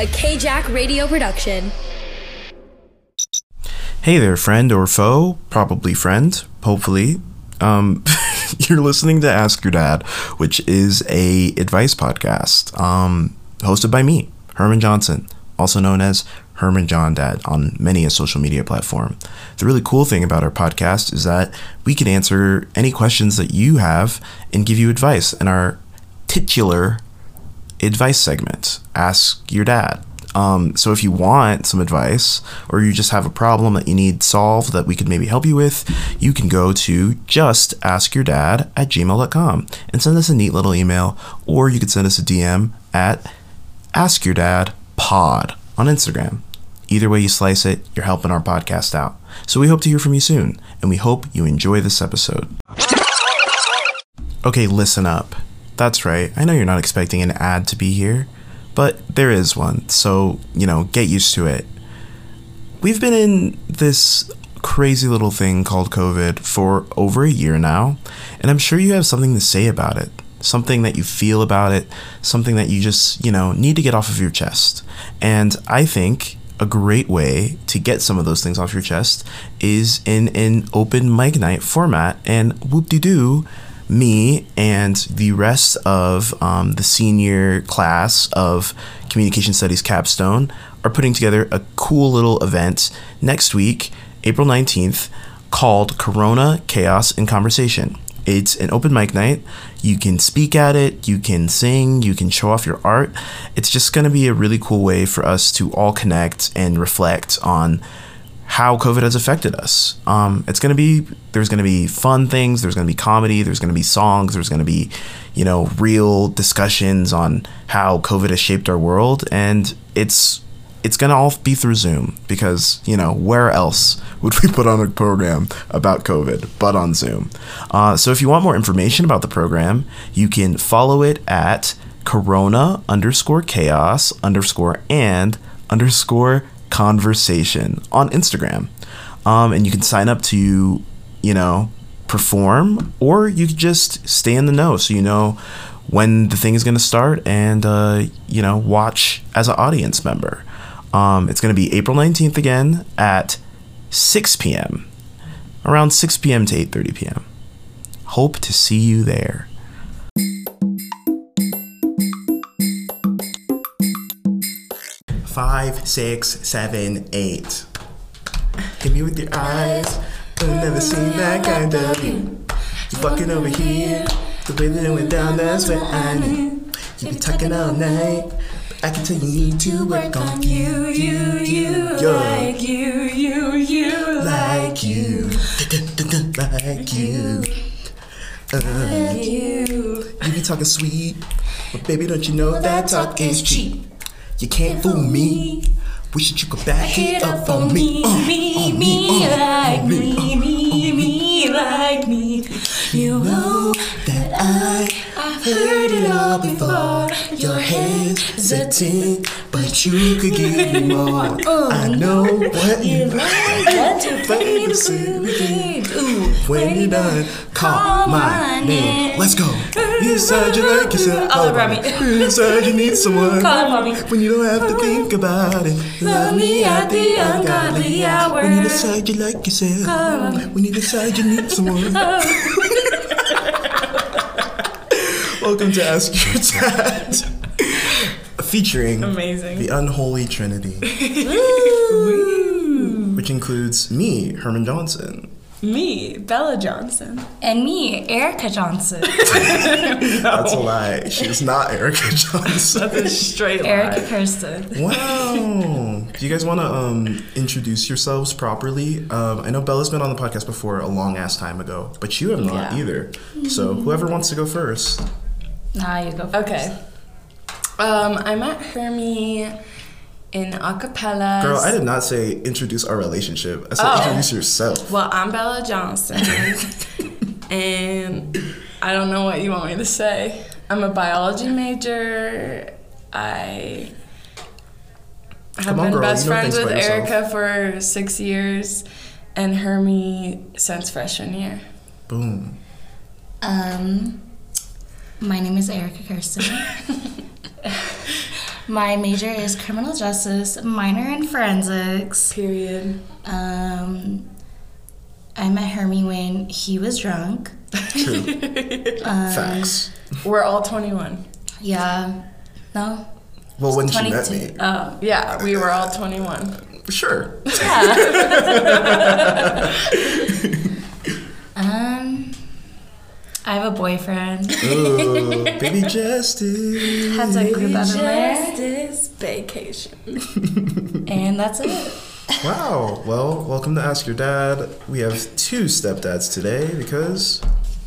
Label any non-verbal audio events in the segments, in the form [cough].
a KJack radio production. Hey there, friend or foe, probably friend, hopefully. Um, [laughs] you're listening to Ask Your Dad, which is a advice podcast, um, hosted by me, Herman Johnson, also known as Herman John Dad on many a social media platform. The really cool thing about our podcast is that we can answer any questions that you have and give you advice in our titular advice segment, Ask Your Dad. Um, so if you want some advice or you just have a problem that you need solved that we could maybe help you with, you can go to just askyourdad at gmail.com and send us a neat little email, or you could send us a DM at askyourdadpod on Instagram. Either way you slice it, you're helping our podcast out. So we hope to hear from you soon, and we hope you enjoy this episode. Okay, listen up. That's right. I know you're not expecting an ad to be here, but there is one. So, you know, get used to it. We've been in this crazy little thing called COVID for over a year now, and I'm sure you have something to say about it. Something that you feel about it, something that you just, you know, need to get off of your chest. And I think a great way to get some of those things off your chest is in an open mic night format. And whoop de doo, me and the rest of um, the senior class of Communication Studies Capstone are putting together a cool little event next week, April 19th, called Corona Chaos and Conversation. It's an open mic night. You can speak at it, you can sing, you can show off your art. It's just going to be a really cool way for us to all connect and reflect on how COVID has affected us. Um, it's going to be, there's going to be fun things, there's going to be comedy, there's going to be songs, there's going to be, you know, real discussions on how COVID has shaped our world. And it's, it's going to all be through Zoom because, you know, where else would we [laughs] put on a program about COVID but on Zoom? Uh, so if you want more information about the program, you can follow it at corona underscore chaos underscore and underscore conversation on Instagram. Um, and you can sign up to, you know, perform, or you could just stay in the know so you know when the thing is going to start and, uh, you know, watch as an audience member. Um, it's going to be April 19th again at 6 p.m. Around 6 p.m. to 8:30 p.m. Hope to see you there. Five, six, seven, eight. Hit me with your eyes. I've never seen that kind of you. You fucking over here. The way that it went down, that's what I knew. You be talking all night. But I can tell you need to work on you, you, you. Like you, you, you, like you. Like you. Uh, you. you be talking sweet. But baby, don't you know that talk is cheap? You can't fool me. Wish that you could back it up on me. Uh, me, me, uh, like me, uh, me, me, like me. You know that I heard it all before. Your hesitant, but you could give me more. Oh. I know what you like. Got to play the. Ooh, When you're done, call my name. Let's go. You decide you like yourself. All around me. You decide you need someone. Call mommy. When you don't have to think about it. Love me at the ungodly hour. When you decide you like yourself. When you decide you need someone. [laughs] Oh. [laughs] Welcome to Ask Your Dad. Featuring Amazing. the Unholy Trinity, which includes me, Herman Johnson. Me, Bella Johnson. And me, Arika Johnson. [laughs] That's a lie. She's not Arika Johnson. That's a straight Arika lie. Kirsten. Wow. Do you guys want to um, introduce yourselves properly? Um, I know Bella's been on the podcast before a long ass time ago, but you have not Yeah. either. So whoever wants to go first. Nah, you go. first. Okay. Um, I met Hermie in acapella. Girl, I did not say introduce our relationship. I said Oh. introduce yourself. Well, I'm Bella Johnson, [laughs] and I don't know what you want me to say. I'm a biology major. I have Come on, been girl, best you friends with. Arika for six years, and Hermie since freshman year. Boom. Um, my name is Arika Kirsten. My major is criminal justice, minor in forensics. Period. Um, I met Hermie when he was drunk. True. [laughs] Facts. We're all 21. Yeah. No? Well, when she met me, Oh. Yeah, we were all 21. sure. Yeah. [laughs] [laughs] Um, I have a boyfriend. [laughs] Ooh, baby Justice. Had to include that in there. Justice vacation. And that's it. Wow. Well, welcome to Ask Your Dad. We have two stepdads today because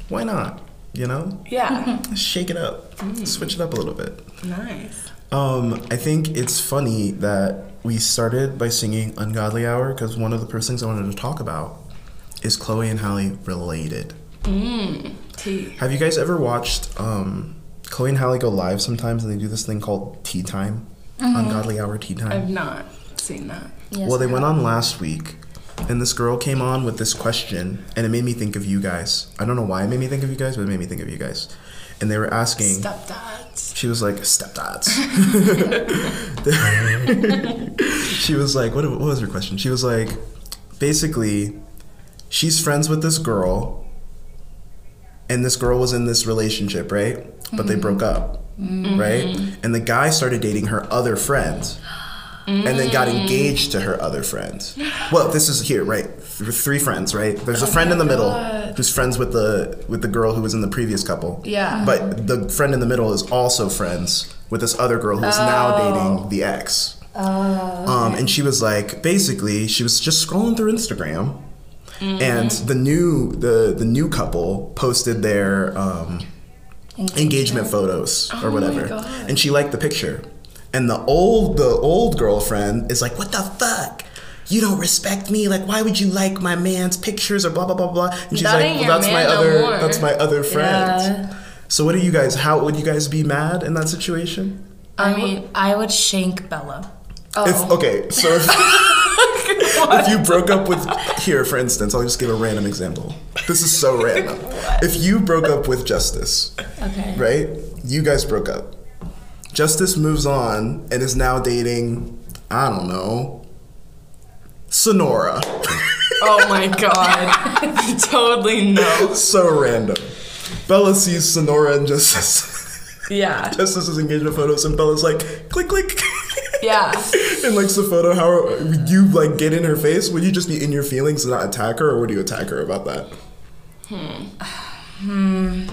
why not? You know, Yeah. Mm-hmm. Shake it up, mm. switch it up a little bit. nice. Um, I think it's funny that we started by singing Ungodly Hour because one of the first things I wanted to talk about is Chloe and Halle related. Mmm. Tea. Have you guys ever watched um, Chloe and Halle go live sometimes and they do this thing called Tea Time? Ungodly Hour Tea Time? I've not seen that. Yes, well, they went on last week, and this girl came on with this question, and it made me think of you guys. I don't know why it made me think of you guys, but it made me think of you guys. And they were asking. Stepdads. She was like, stepdads. [laughs] [laughs] she was like, what, what was her question? She was like, basically, she's friends with this girl, and this girl was in this relationship, right? But they broke up, mm-hmm. right? Mm-hmm. And the guy started dating her other friend. And then got mm. engaged to her other friend. Well, this is here, right? Th- Three friends, right? There's a oh friend in the middle God. who's friends with the with the girl who was in the previous couple. Yeah. But the friend in the middle is also friends with this other girl who's now oh. dating the ex. Oh. Um, and she was like, basically, she was just scrolling through Instagram, and the new the the new couple posted their um, engagement photos or Oh my whatever, God. and she liked the picture. And the old the old girlfriend is like, "What the fuck." You don't respect me. Like, why would you like my man's pictures or blah blah blah blah? And she's That like, "Well, that's my no other more." that's my other friend." Yeah. So, what do you guys? How would you guys be mad in that situation? I I mean, mean, I would shank Bella. oh. If okay, so if, [laughs] [laughs] if you broke up with here, for instance, I'll just give a random example. This is so random. If you broke up with Justice, Okay. right? You guys broke up. Justice moves on and is now dating, I don't know, Sonora. [laughs] oh my god. [laughs] totally no. so random. Bella sees Sonora and Justice. Yeah. [laughs] Justice's engagement photos, and Bella's like, click, click. [laughs] Yeah. and likes the photo. How would you like get in her face? Would you just be in your feelings and not attack her, or would you attack her about that? Hmm. Hmm.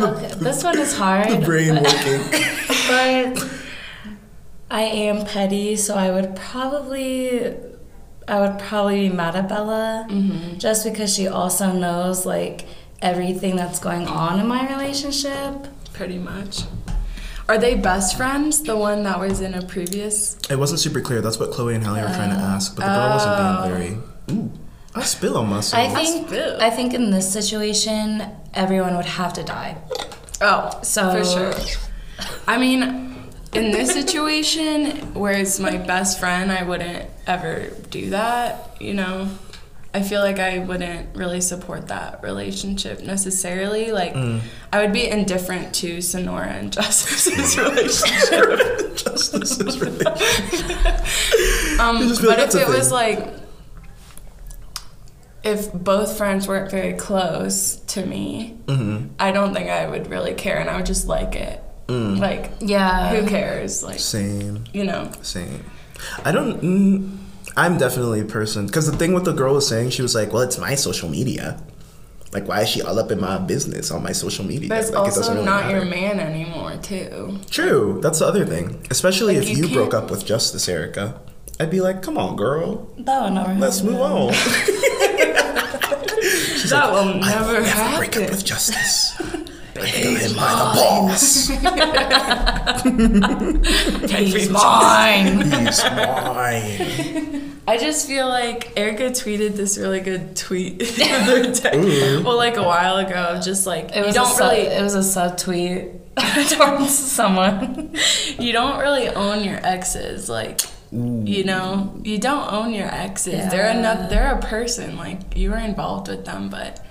okay, this one is hard. The brain but- working. [laughs] but I am petty, so I would probably I would probably be mad at Bella just because she also knows like everything that's going on in my relationship. Pretty much. Are they best friends? The one that was in a previous. It wasn't super clear. That's what Chloe and Halle were trying to ask, but the girl wasn't being oh. very. Ooh, I spill on myself. I think spit. I think in this situation everyone would have to die. Oh, So- for sure. I mean, in this situation, where it's my best friend, I wouldn't ever do that. You know, I feel like I wouldn't really support that relationship necessarily. Like, I would be indifferent to Sonora and Justice's [laughs] relationship. [laughs] Justice is really. [laughs] Um, just but like if that's a it was like, if both friends weren't very close to me, Mm-hmm. I don't think I would really care, and I would just like it. Mm. Like, Yeah. who cares? Like, Same, you know. same. I don't. Mm, I'm definitely a person because the thing with the girl was saying, she was like, "Well, it's my social media. Like, why is she all up in my business on my social media? But it's like, it doesn't also not your man anymore, too. True. That's the other thing. Especially Like, if you you, broke up with Justice Arika. I'd be like, come on, girl. That would never Let's happen. move on. [laughs] [laughs] that will never Never break up with Justice. [laughs] I got him by the [laughs] [laughs] balls. He's mine. He's mine. I just feel like Arika tweeted this really good tweet [laughs] the other day. Well, like a while ago, of just like It you was don't a sub, really it was a subtweet towards someone. you don't really own your exes like you know you don't own your exes they're enough they're a person like you were involved with them but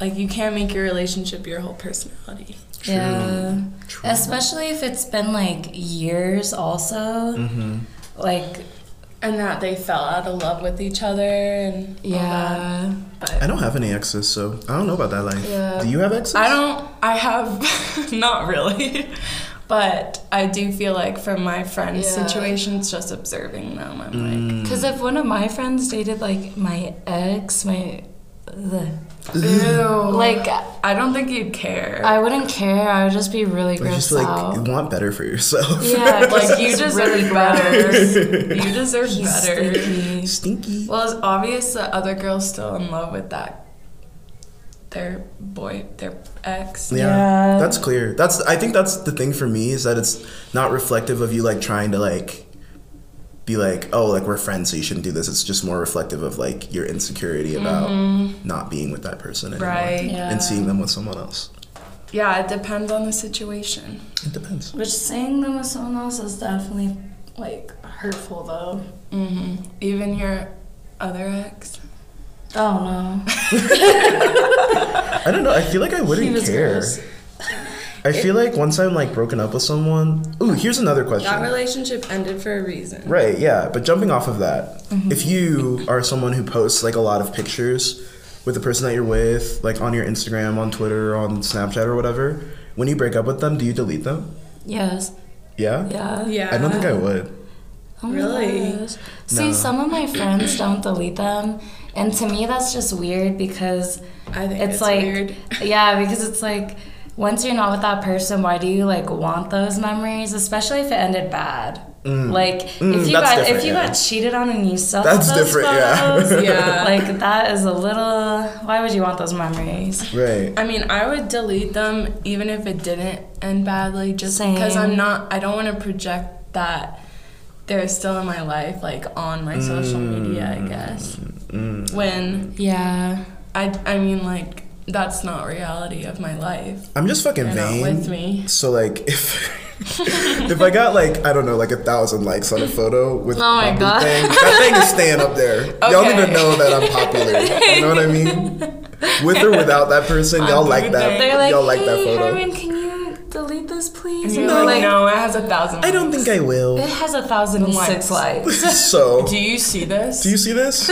like you can't make your relationship your whole personality Yeah. True. Especially if it's been like years also. Mm-hmm. Like, And that they fell out of love with each other and all that. yeah. I don't have any exes, so I don't know about that life. Yeah. Do you have exes? I don't. I have [laughs] not really, but I do feel like from my friends' Yeah. situations, just observing them, I'm Mm. like, Because if one of my friends dated like my ex, my. The, ew. like, I don't think you'd care. I wouldn't care. I would just be really Or just grossed like out. want better for yourself. Yeah, [laughs] like you deserve really better. [laughs] you deserve He's better. stinky. Stinky. Well, it's obvious that other girls still in love with that. Their boy, their ex. Yeah, Yeah. that's clear. That's I think that's the thing for me is that it's not reflective of you like trying to like be like, oh, like we're friends, so you shouldn't do this. It's just more reflective of like your insecurity about not being with that person anymore Right. Yeah. and seeing them with someone else. Yeah, it depends on the situation. It depends. Which seeing them with someone else is definitely like hurtful though. hmm Even your other ex. Oh no. [laughs] [laughs] I don't know. I feel like I wouldn't He was care. gross. I feel like once I'm like broken up with someone. Ooh, here's another question. That relationship ended for a reason. Right, yeah. But jumping off of that, Mm-hmm. if you are someone who posts like a lot of pictures with the person that you're with, like on your Instagram, on Twitter, on Snapchat, or whatever, when you break up with them, do you delete them? Yes. Yeah? Yeah. Yeah. I don't think I would. Oh my Really? gosh. See, No. some of my friends don't delete them, and to me that's just weird because I think it's, it's, like weird. [laughs] yeah, because it's like once you're not with that person, why do you like want those memories, especially if it ended bad? Like Mm, if you got if you yeah. got cheated on and you still That's have those different, yeah. photos, [laughs] Yeah. like that is a little. Why would you want those memories? Right. I mean, I would delete them even if it didn't end badly, just because I'm not. I don't want to project that they're still in my life, like on my social media. I guess Mm. when Yeah. I, I mean, like that's not reality of my life. I'm just fucking They're not vain. with me. So like if [laughs] if I [laughs] got like I don't know like a thousand likes on a photo with Oh my boo God. thing, that thing is staying up there. Y'all need to know that I'm popular. You know [laughs] what I mean? With or without that person, y'all like that. They're like, y'all like that hey, photo. Herman, can you delete this, please? And And you're like, like, no, it has a thousand. I don't think I will. It has a thousand and six Likes. likes. So Do you see this? Do you see this?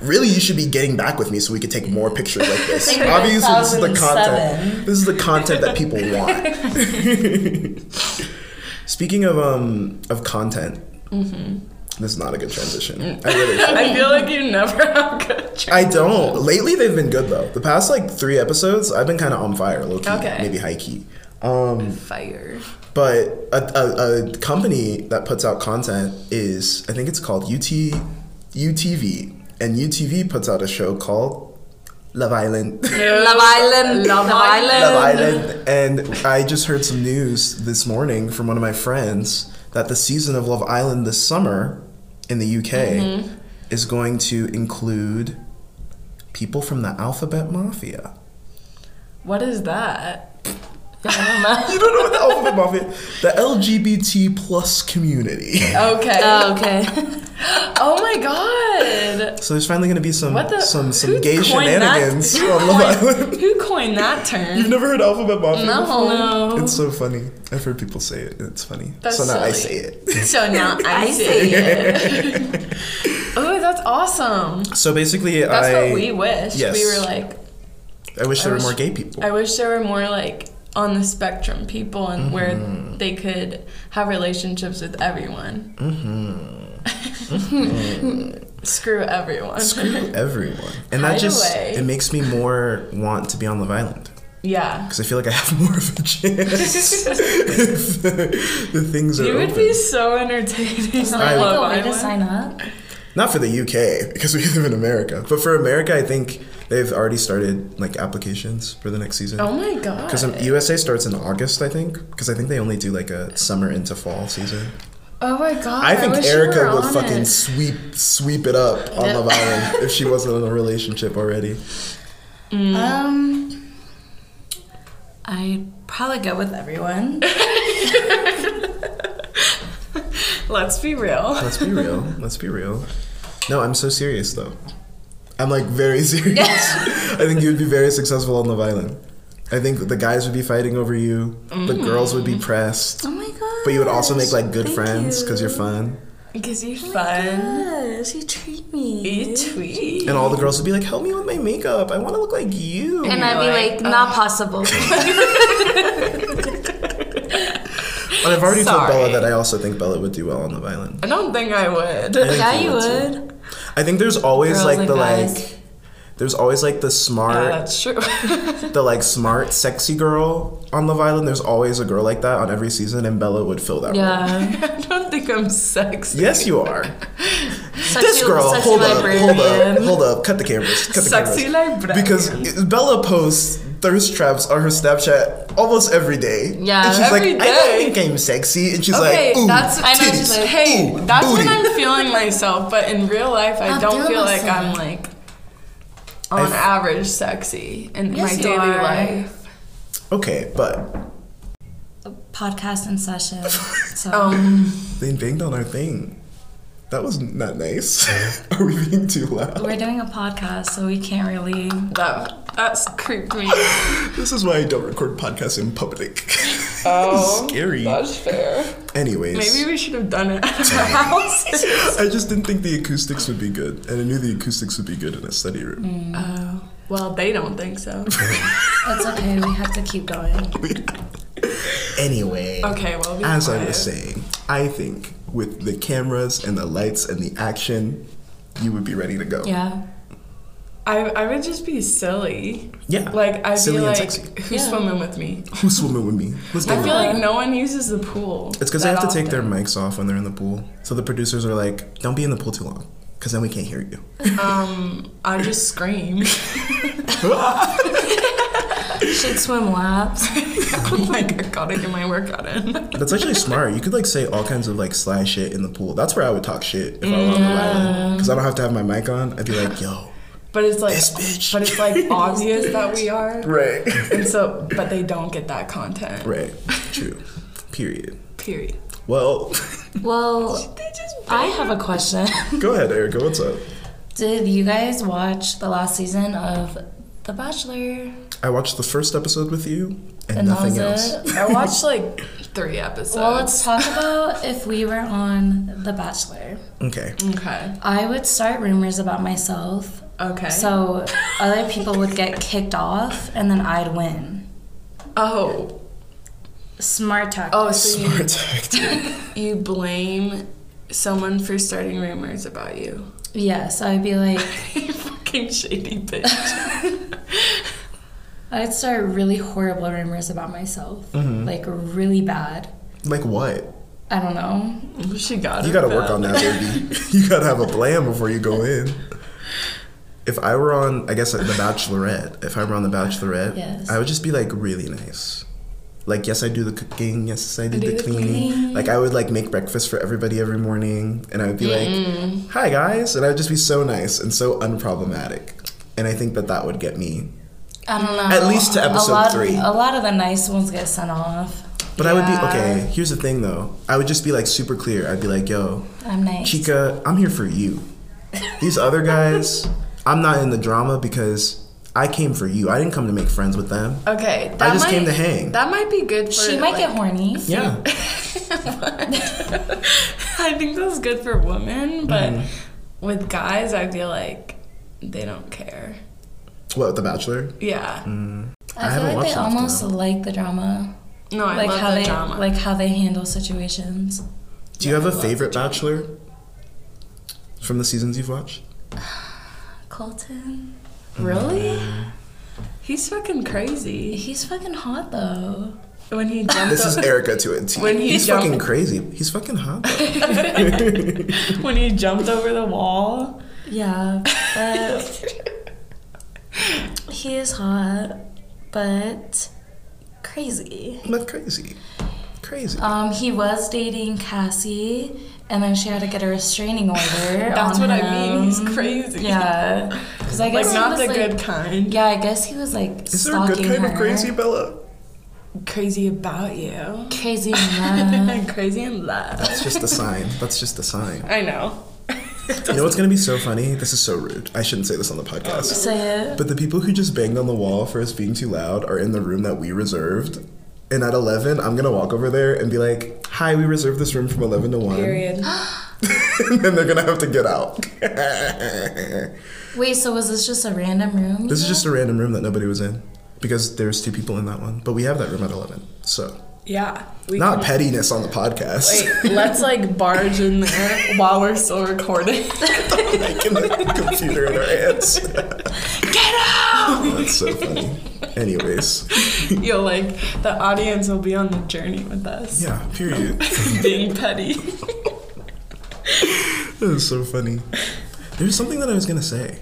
Really, you should be getting back with me so we could take more pictures like this. [laughs] Obviously, this is the content. This is the content that people want. [laughs] Speaking of um of content, this is not a good transition. I really. [laughs] I feel like you never have good. I don't. Lately, they've been good though. The past like three episodes, I've been kind of on fire, low key, Okay. maybe high key. Um, Fire. but a, a, a company that puts out content is I think it's called UT UTV, and UTV puts out a show called Love Island. Love Island. Love Island. Love Island, and I just heard some news this morning from one of my friends that the season of Love Island this summer in the UK mm-hmm. is going to include people from the Alphabet Mafia. What is that? [laughs] You don't know what the Alphabet Mafia? The LGBT plus community. Okay. Oh, okay. [laughs] oh my god. So there's finally going to be some What the? some some who gay coined that- shenanigans who on Love coined- Island. Who coined that term? You've never heard Alphabet Mafia No. before? No. It's so funny. I've heard people say it. and It's funny. That's so now I say it. [laughs] So now I, I see see it. oh, that's awesome. So basically, I That's I what we wish. Yes. We were like, I wish there I were more gay people. I wish there were more like on the spectrum people and where mm-hmm. they could have relationships with everyone. Mm-hmm. [laughs] Screw everyone. Screw [laughs] everyone, and Hide that just away. it makes me more want to be on Love Island yeah. because I feel like I have [laughs] more of a chance if the, the things are You would open. be so entertaining. Is on there like Love a way to sign up? Not for the UK because we live in America, but for America, I think they've already started like applications for the next season. Oh my god. Because USA starts in August, I think. Because I think they only do like a summer into fall season. Oh my god. I think wish you Arika were would on fucking it. sweep sweep it up on Yeah. Love Island [laughs] if she wasn't in a relationship already. Mm. Um, I'd probably go with everyone. [laughs] Let's be real. Let's be real. Let's be real. No, I'm so serious though. I'm like very [laughs] serious. [laughs] I think you would be very successful on Love Island. I think the guys would be fighting over you. The mm. girls would be pressed. Oh my god. But you would also make like good Thank friends because you. you're fun. Because you're Oh fun. gosh, you treat me. You tweet. And all the girls would be like, help me with my makeup. I want to look like you. And I'd be like, like, not possible. [laughs] But I've already told Bella that I also think Bella would do well on Love Island. I don't think I would. I think yeah, you you would too. I think there's always Girls like the guys. like there's always like the Yeah, smart that's true. [laughs] the like smart sexy girl on Love Island. There's always a girl like that on every season and Bella would fill that role. Yeah. [laughs] I don't think I'm sexy. Yes, you are. [laughs] Sexy, this girl, hold up, hold up, hold up. Cut the cameras. Cut the Sexy cameras. librarian. Because Bella posts thirst traps on her Snapchat almost every day. Yeah. and she's Every like, I don't think I'm sexy, and she's Okay, like, Ooh, that's I know, titties, she's like, Hey, ooh, that's booty. when I'm feeling myself, but in real life, I I'm don't feel like myself. I'm like on I've- average sexy in Yes, my you daily are. life. Okay, but Podcast in session. [laughs] So. Um, they banged on our thing. That was not nice. [laughs] Are we being too loud? We're doing a podcast, so we can't really. that that's creeped me. This is why I don't record podcasts in public. [laughs] Oh, Scary. That's fair. Anyways, Maybe we should have done it at our house. I just didn't think the acoustics would be good, and I knew the acoustics would be good in a study room. Mm. Oh, well, they don't think so. [laughs] that's okay. We have to keep going. Anyway, Okay, well, be as I was saying, I think with the cameras and the lights and the action, you would be ready to go. Yeah. I, I would just be silly. Yeah. Like I'd Silly be and like, sexy. who's Yeah. swimming with me? Who's swimming with me? Let's. I feel like no one uses the pool. It's because they have to take their mics off when they're in the pool. So the producers are like, "Don't be in the pool too long, because then we can't hear you." Um, I just scream. [laughs] Should swim laps. I'm [laughs] like, I gotta get my workout in. That's actually smart. You could like say all kinds of like sly shit in the pool. That's where I would talk shit if I were on the island, because I don't have to have my mic on. I'd be like, "Yo, But it's like, This bitch. but it's like obvious that we are, right, and so, but they don't get that content. right, true, period." Period. Well, Well, [laughs] I have a question. [laughs] go ahead, Arika. What's up? Did you guys watch the last season of The Bachelor? I watched the first episode with you and, And that nothing was else. it? I watched [laughs] like three episodes. Well, let's talk about if we were on The Bachelor. Okay. Okay. I would start rumors about myself. Okay. So other people would get kicked off and then I'd win. oh, Smart tactic. oh, so you, Smart tactic. [laughs] you blame someone for starting rumors about you. Yes, I'd be like, [laughs] you fucking shady bitch. [laughs] I'd start really horrible rumors about myself. Mm-hmm. Like really bad. like what? I don't know. she got You gotta work on that, baby. you gotta have a plan before you go in. If I were on, I guess, The Bachelorette, if I were on The Bachelorette, Yes. I would just be like really nice. Like, yes, I do the cooking. Yes, I do, do the the cleaning. Like, I would like make breakfast for everybody every morning, and I would be Mm. like, "Hi, guys," and I would just be so nice and so unproblematic. And I think that that would get me. I don't know. At least to episode a lot, three. A lot of the nice ones get sent off. But I would be okay. Here's the thing, though. I would just be like super clear. I'd be like, "Yo, I'm nice. Chica, I'm here for you. These other guys, [laughs] I'm not in the drama because I came for you. I didn't come to make friends with them. Okay. I just might, came to hang. That might be good for. she might like, get horny. [laughs] Yeah. I think that's good for women, but Mm-hmm. with guys, I feel like they don't care. What, The Bachelor? Yeah. Mm. I I feel like they almost know. like the drama. No, I like love how the they drama. like how they handle situations. Do you have a I love favorite. Bachelor from the seasons you've watched? [sighs] Colton. Really? He's fucking crazy. He's fucking hot though. When he jumped This is o- Arika to a T. When he He's jumped- fucking crazy. He's fucking hot. [laughs] when he jumped over the wall. Yeah, but he is hot, but crazy. But crazy. Crazy. Um, he was dating Cassie, and then she had to get a restraining [laughs] order. That's on what I mean. He's crazy. Yeah, because I Like guess he not was, the like- good kind. Yeah, I guess he was like is there a stalking good kind her. of crazy, Bella? Crazy about you. Crazy in [laughs] love. crazy in love. That's just a sign. That's just a sign. I know. [laughs] You know what's gonna be so funny? This is so rude. I shouldn't say this on the podcast. Say it. But the people who just banged on the wall for us being too loud are in the room that we reserved. And at 11, I'm gonna walk over there and be like, Hi, we reserved this room from 11 to 1. Period. [laughs] [gasps] and then they're gonna have to get out. Wait, so was this just a random room? this is just a random room that nobody was in. Because there's two people in that one. But we have that room at 11. So, Yeah. Not can- pettiness on the podcast. Wait, let's like barge in there while we're still recording. [laughs] Making the computer in our hands. Get out! [laughs] That's so funny. Anyways, You'll like the audience will be on the journey with us. yeah, period. [laughs] Being petty. That is so funny. There's something that I was gonna say,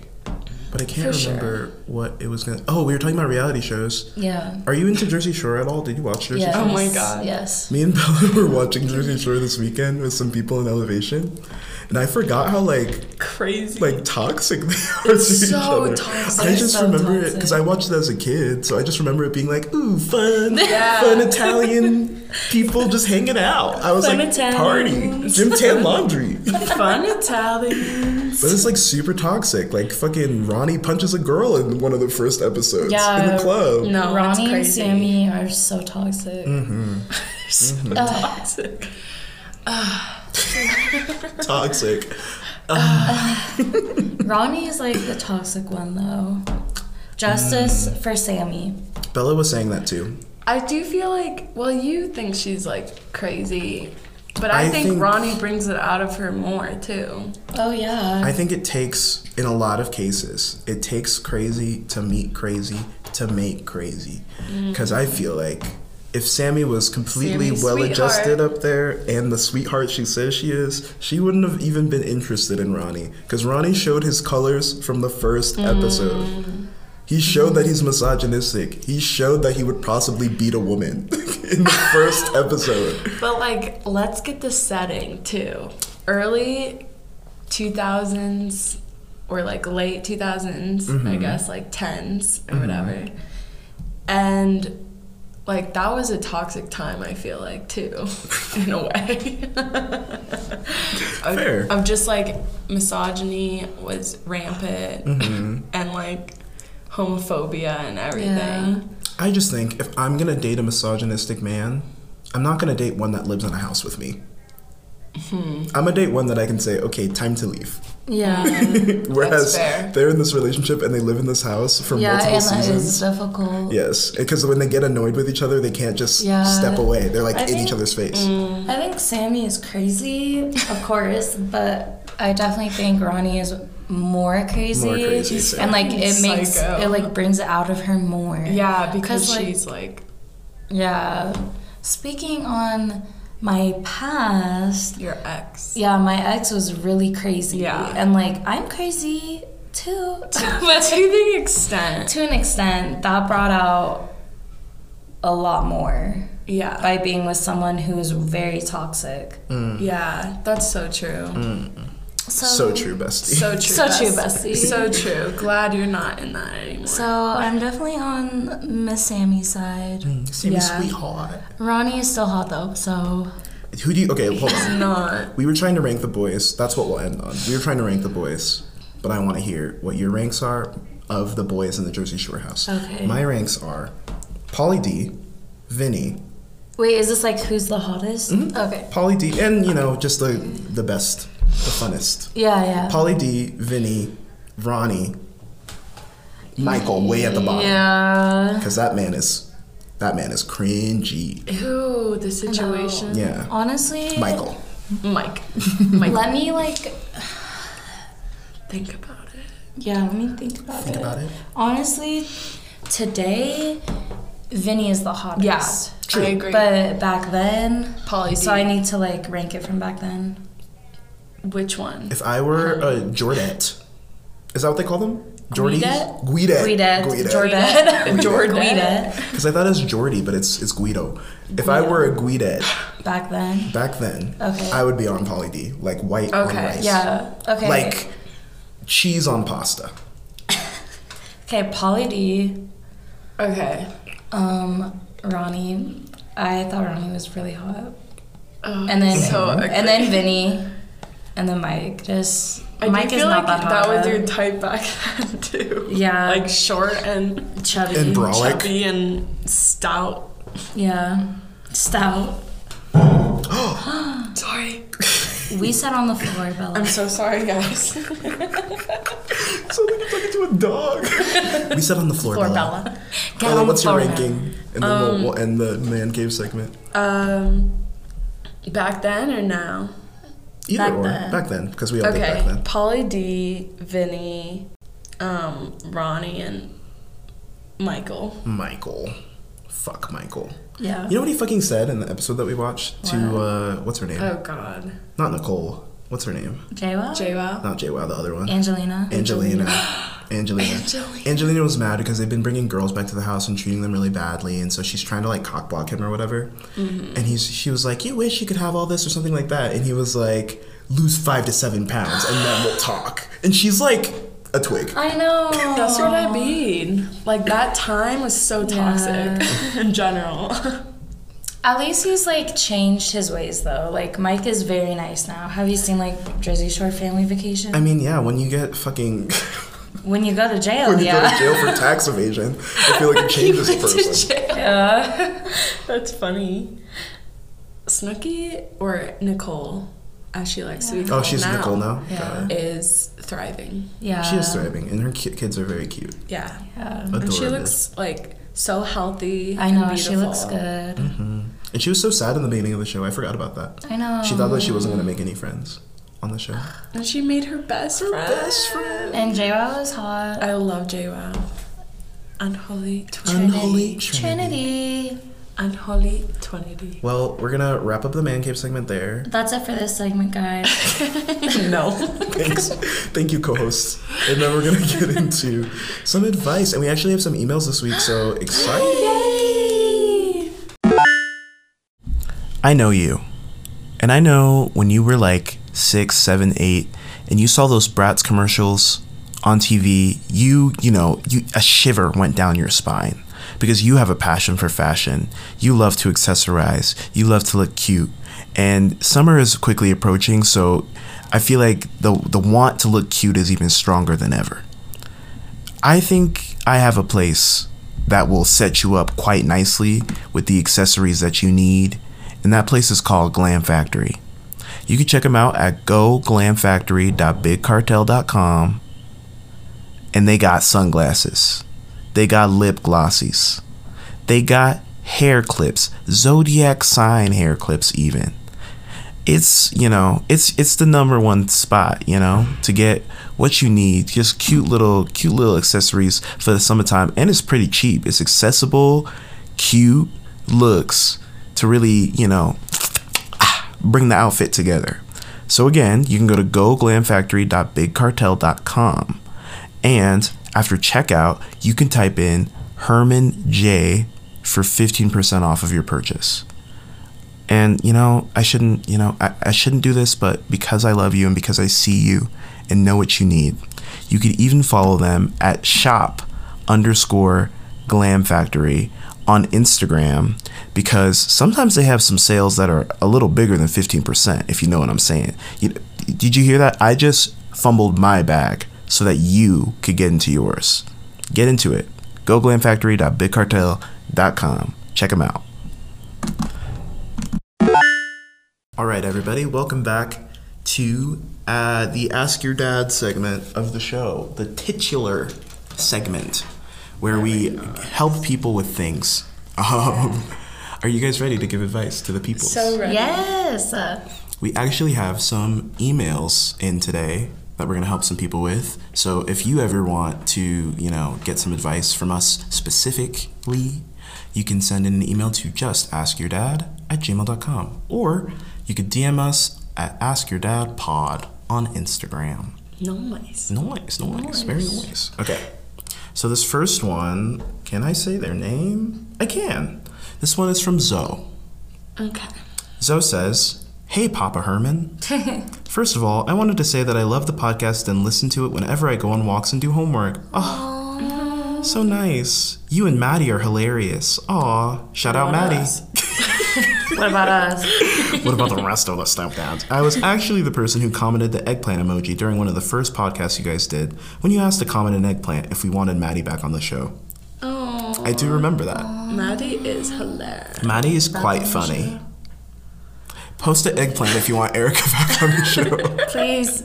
but I can't For sure. remember what it was gonna. Oh, we were talking about reality shows. Yeah. Are you into Jersey Shore at all? Did you watch Jersey Yes. Shore? Oh my God. Yes. Me and [laughs] Bella were watching Jersey Shore this weekend with some people in Elevation, and I forgot how like Crazy. like toxic they are It's to each so other. toxic. I just So remember it because I watched it as a kid, so I just remember it being like, ooh, fun, [laughs] Yeah. fun Italian people just hanging out. I was Fun like, party, Italians. gym tan laundry. Fun [laughs] Italians. But it's like super toxic. Like fucking Ronnie punches a girl in one of the first episodes in the club. No, Ronnie it's and crazy. Sammy are so toxic. [laughs] So toxic. [laughs] Toxic. [sighs] Ronnie is like the toxic one though. Justice Mm. for Sammy. Bella was saying that too. I do feel like, well, you think she's like crazy, but I, I think, think- Ronnie brings it out of her more too. Oh yeah. I think it takes, in a lot of cases, it takes crazy to meet crazy to make crazy. Mm. Because I feel like if Sammy was completely Sammy's well adjusted up there and the sweetheart she says she is, she wouldn't have even been interested in Ronnie. Because Ronnie showed his colors from the first mm. episode. He showed that he's misogynistic. He showed that he would possibly beat a woman [laughs] in the first episode. But like, let's get the setting too. Early 2000s or like late 2000s, I mm-hmm. guess, like 10s or mm-hmm. whatever. And like that was a toxic time, I feel like too, [laughs] in a way. [laughs] Fair. of just like misogyny was rampant mm-hmm. and like homophobia and everything. Yeah. I just think if I'm gonna date a misogynistic man, I'm not gonna date one that lives in a house with me. Hmm. I'm gonna date one that I can say, okay, time to leave. yeah. [laughs] Whereas they're in this relationship and they live in this house for yeah, multiple seasons. Yeah, and that is difficult. Yes, because when they get annoyed with each other, they can't just Yeah. step away. They're like I in think- each other's face. Mm. I think Sammy is crazy, of course, but I definitely think Ronnie is more crazy. More crazy, same. and like it makes it like brings it out of her more. Yeah, because like- she's like Yeah. Speaking on my past, your ex. yeah, my ex was really crazy. Yeah. And like I'm crazy too. [laughs] [laughs] but to the extent. to an extent, that brought out a lot more Yeah. by being with someone who is very toxic. Mm. yeah, that's so true. Mm. So, So true, bestie. So true. So true, bestie. bestie. So true. Glad you're not in that anymore. So I'm definitely on Miss Sammy's side. Mm, Sammy Yeah. sweetheart. Ronnie is still hot though, so Who do you? Okay, hold on. not. We were trying to rank the boys. That's what we'll end on. We were trying to rank the boys, but I want to hear what your ranks are of the boys in the Jersey Shore house. Okay. My ranks are Pauly D, Vinny, wait, is this like who's the hottest? Mm-hmm. Okay. Pauly D, and you know just the the best, the funnest. Yeah, yeah. Pauly D, Vinny, Ronnie, Michael way at the bottom yeah. because that man is that man is cringy. Ew, the situation. Yeah, Honestly, Michael. Mike. Mike. [laughs] Let me like think about it. yeah, let me think about Think it. about it. Honestly, today Vinny is the hottest. Yeah. True. I agree. But back then, Pauly so I need to like rank it from back then. Which one? If I were a Jordette, is that what they call them? Jordies? Guidette? Guidette. Guidette, Jordan, Jordan. Guidette. [laughs] Because I thought it was Jordy, but it's it's Guido. If I were a Guidette Back then. back then, Okay. I would be on Pauly D, like white on Okay. rice. Yeah. Okay. Like cheese on pasta. [laughs] okay, Pauly D, Okay. um, Ronnie. I thought Ronnie was really hot. Oh, And then so and then Vinny. And then Mike. Just I do Mike is feel not like that that was your type back [laughs] then too. Yeah. like short and chubby. And brolic. chubby and stout. Yeah, stout. [gasps] Sorry, [gasps] We sat on the floor, Bella. I'm so sorry, guys. [laughs] So like you're talking to a dog. we sat on the floor, Poor Bella. Bella. Get Bella, what's your ranking? And then we'll, we'll end the man cave segment. Um, back then or now? Either Back or. then. Back then, because we all did back then. Pauly D, Vinny, um, Ronnie, and Michael. Michael. Fuck Michael. Yeah. You know what he fucking said in the episode that we watched to uh what's her name? Oh God, Not Nicole. What's her name? JWoww? JWoww. Not JWoww, the other one. Angelina. Angelina. [gasps] [gasps] Angelina. Angelina. Angelina was mad because they've been bringing girls back to the house and treating them really badly, and so she's trying to like cock block him or whatever. Mm-hmm. And he's she was like, "You wish you could have all this or something like that," and he was like, "Lose five to seven pounds and then we'll talk." And she's like, "A twig." I know. That's what I mean. Like that time was so toxic [laughs] in general. At least he's like changed his ways though. Like Mike is very nice now. Have you seen like Jersey Shore Family Vacation? I mean, yeah, when you get fucking [laughs] when you go to jail, when you yeah. go to jail for tax evasion, I feel like it [laughs] changes a person. yeah. [laughs] That's funny. Snooki or Nicole, as she likes to be called. Oh, she's now, Nicole now. Yeah. Got it. is thriving. Yeah. She is thriving, and her kids are very cute. Yeah. Yeah. And she looks like so healthy. I know and she looks beautiful. good. Mm-hmm. And she was so sad in the beginning of the show. I forgot about that. I know. She thought that she wasn't gonna make any friends on the show. And she made her best friend. Best friend. And JWoww is hot. I love JWoww. Unholy Unholy Trinity. Trinity. Trinity. Unholy Trinity. Well, we're gonna wrap up the man cave segment there. That's it for this segment, guys. [laughs] no. Thanks. Thank you, co-hosts. And then we're gonna get into some advice, and we actually have some emails this week. So [gasps] exciting! I know you, and I know when you were like six, seven, eight, and you saw those Bratz commercials on TV, you you know you a shiver went down your spine because you have a passion for fashion. You love to accessorize. You love to look cute, and summer is quickly approaching. So I feel like the the want to look cute is even stronger than ever. I think I have a place that will set you up quite nicely with the accessories that you need, and that place is called Glam Factory. You can check them out at goglamfactory.bigcartel.com, and they got sunglasses, they got lip glossies, they got hair clips, zodiac sign hair clips, even. It's you know it's it's the number one spot you know to get what you need. Just cute little cute little accessories for the summertime. And it's pretty cheap. It's accessible cute looks to really you know bring the outfit together. So again you can go to goglamfactory.bigcartel.com and after checkout you can type in herman j for 15% off of your purchase. And you know i shouldn't you know I, I shouldn't do this but because i love you and because i see you and know what you need you could even follow them at shop underscore glam factory on instagram because sometimes they have some sales that are a little bigger than 15% if you know what i'm saying. You, did you hear that? I just fumbled my bag so that you could get into yours. Get into it. go glamfactory.bigcartel.com check them out. All right, everybody, welcome back to uh, the Ask Your Dad segment of the show, the titular segment, where we help people with things. Um, are you guys ready to give advice to the people? So ready. yes. We actually have some emails in today that we're going to help some people with. So if you ever want to, you know, get some advice from us specifically, you can send in an email to just askyourdad at gmail.com or you could DM us at askyourdadpod on Instagram. Nice. Nice, nice, very nice. Okay, so this first one, can I say their name? I can. This one is from Zoe. Okay. Zoe says, Hey, Papa Herman. [laughs] First of all, I wanted to say that I love the podcast and listen to it whenever I go on walks and do homework. Oh, so nice. You and Maddie are hilarious. Aw, shout out Shout out Maddie. [laughs] what about us? What about the rest of the stepdads? I was actually the person who commented the eggplant emoji during one of the first podcasts you guys did when you asked to comment an eggplant if we wanted Maddie back on the show. Oh, I do remember that. Maddie is hilarious. Maddie is quite funny. Post an eggplant if you want Arika back on the show. [laughs] Please.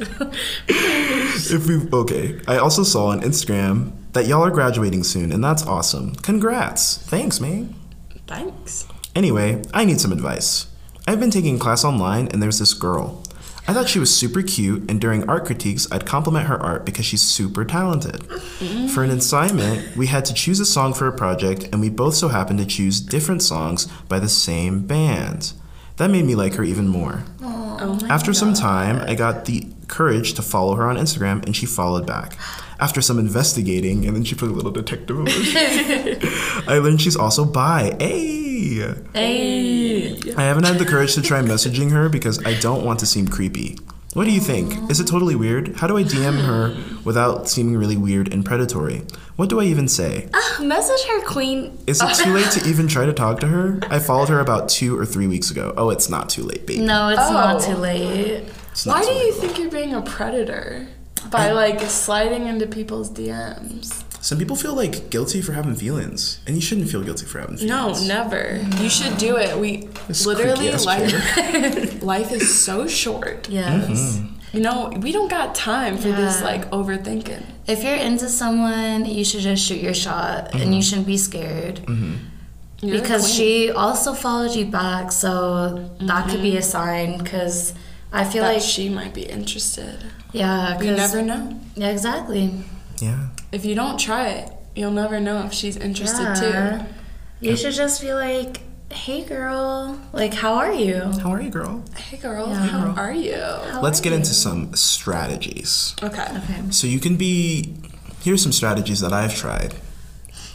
[laughs] if we okay. I also saw on Instagram that y'all are graduating soon, and that's awesome. Congrats. Thanks, man. Thanks. Anyway, I need some advice. I've been taking class online, and there's this girl. I thought she was super cute, and during art critiques, I'd compliment her art because she's super talented. For an assignment, we had to choose a song for a project, and we both so happened to choose different songs by the same band. That made me like her even more. Oh After some time, I got the courage to follow her on Instagram, and she followed back. After some investigating, and then she put a little detective emoji. [laughs] I learned she's also bi. Hey! Hey. I haven't had the courage to try messaging her because I don't want to seem creepy. What do you think? Is it totally weird? How do I DM her without seeming really weird and predatory? What do I even say? Ah, message her, queen. Is it too late to even try to talk to her? I followed her about two or three weeks ago. Oh, it's not too late, baby. No, it's not Oh. too late. Not Why too do you late. think you're being a predator? By like sliding into people's DMs. Some people feel like guilty for having feelings, and you shouldn't feel guilty for having feelings. No, feelings. never. You should do it. We This literally life [laughs] life is so short. Yes. Mm-hmm. You know, we don't got time for this like overthinking. If you're into someone, you should just shoot your shot and you mm-hmm. shouldn't be scared. Mm-hmm. You're the because she also followed you back, so that could be mm-hmm. a sign. Because I feel that like, she might be interested. yeah, you never know. Yeah, exactly. Yeah. If you don't try it, you'll never know if she's interested Yeah. too. You should just be like, "Hey, girl, like, how are you?" How are you, girl? Hey girl, Yeah. how are you? How Let's are get you? into some strategies. Okay. Okay. So you can be. Here's some strategies that I've tried.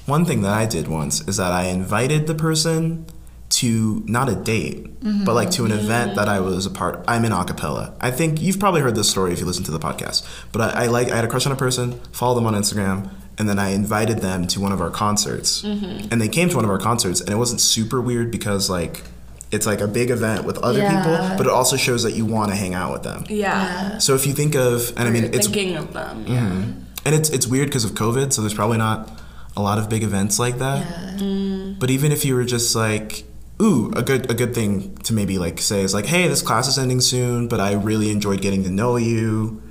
One thing that I did once is that I invited the person to not a date, but like to an mm-hmm. event that I was a part. I'm in acapella. I think you've probably heard this story if you listen to the podcast. But I, I like I had a crush on a person, followed them on Instagram, and then I invited them to one of our concerts. Mm-hmm. And they came to one of our concerts, and it wasn't super weird because like it's like a big event with other Yeah. people, but it also shows that you want to hang out with them. Yeah. So if you think of, and I mean, it's thinking of them. Yeah. Mm-hmm. and it's it's weird because of COVID, so there's probably not a lot of big events like that. Mm. But even if you were just like, ooh, a good a good thing to maybe like say is like, hey, this class is ending soon, but I really enjoyed getting to know you.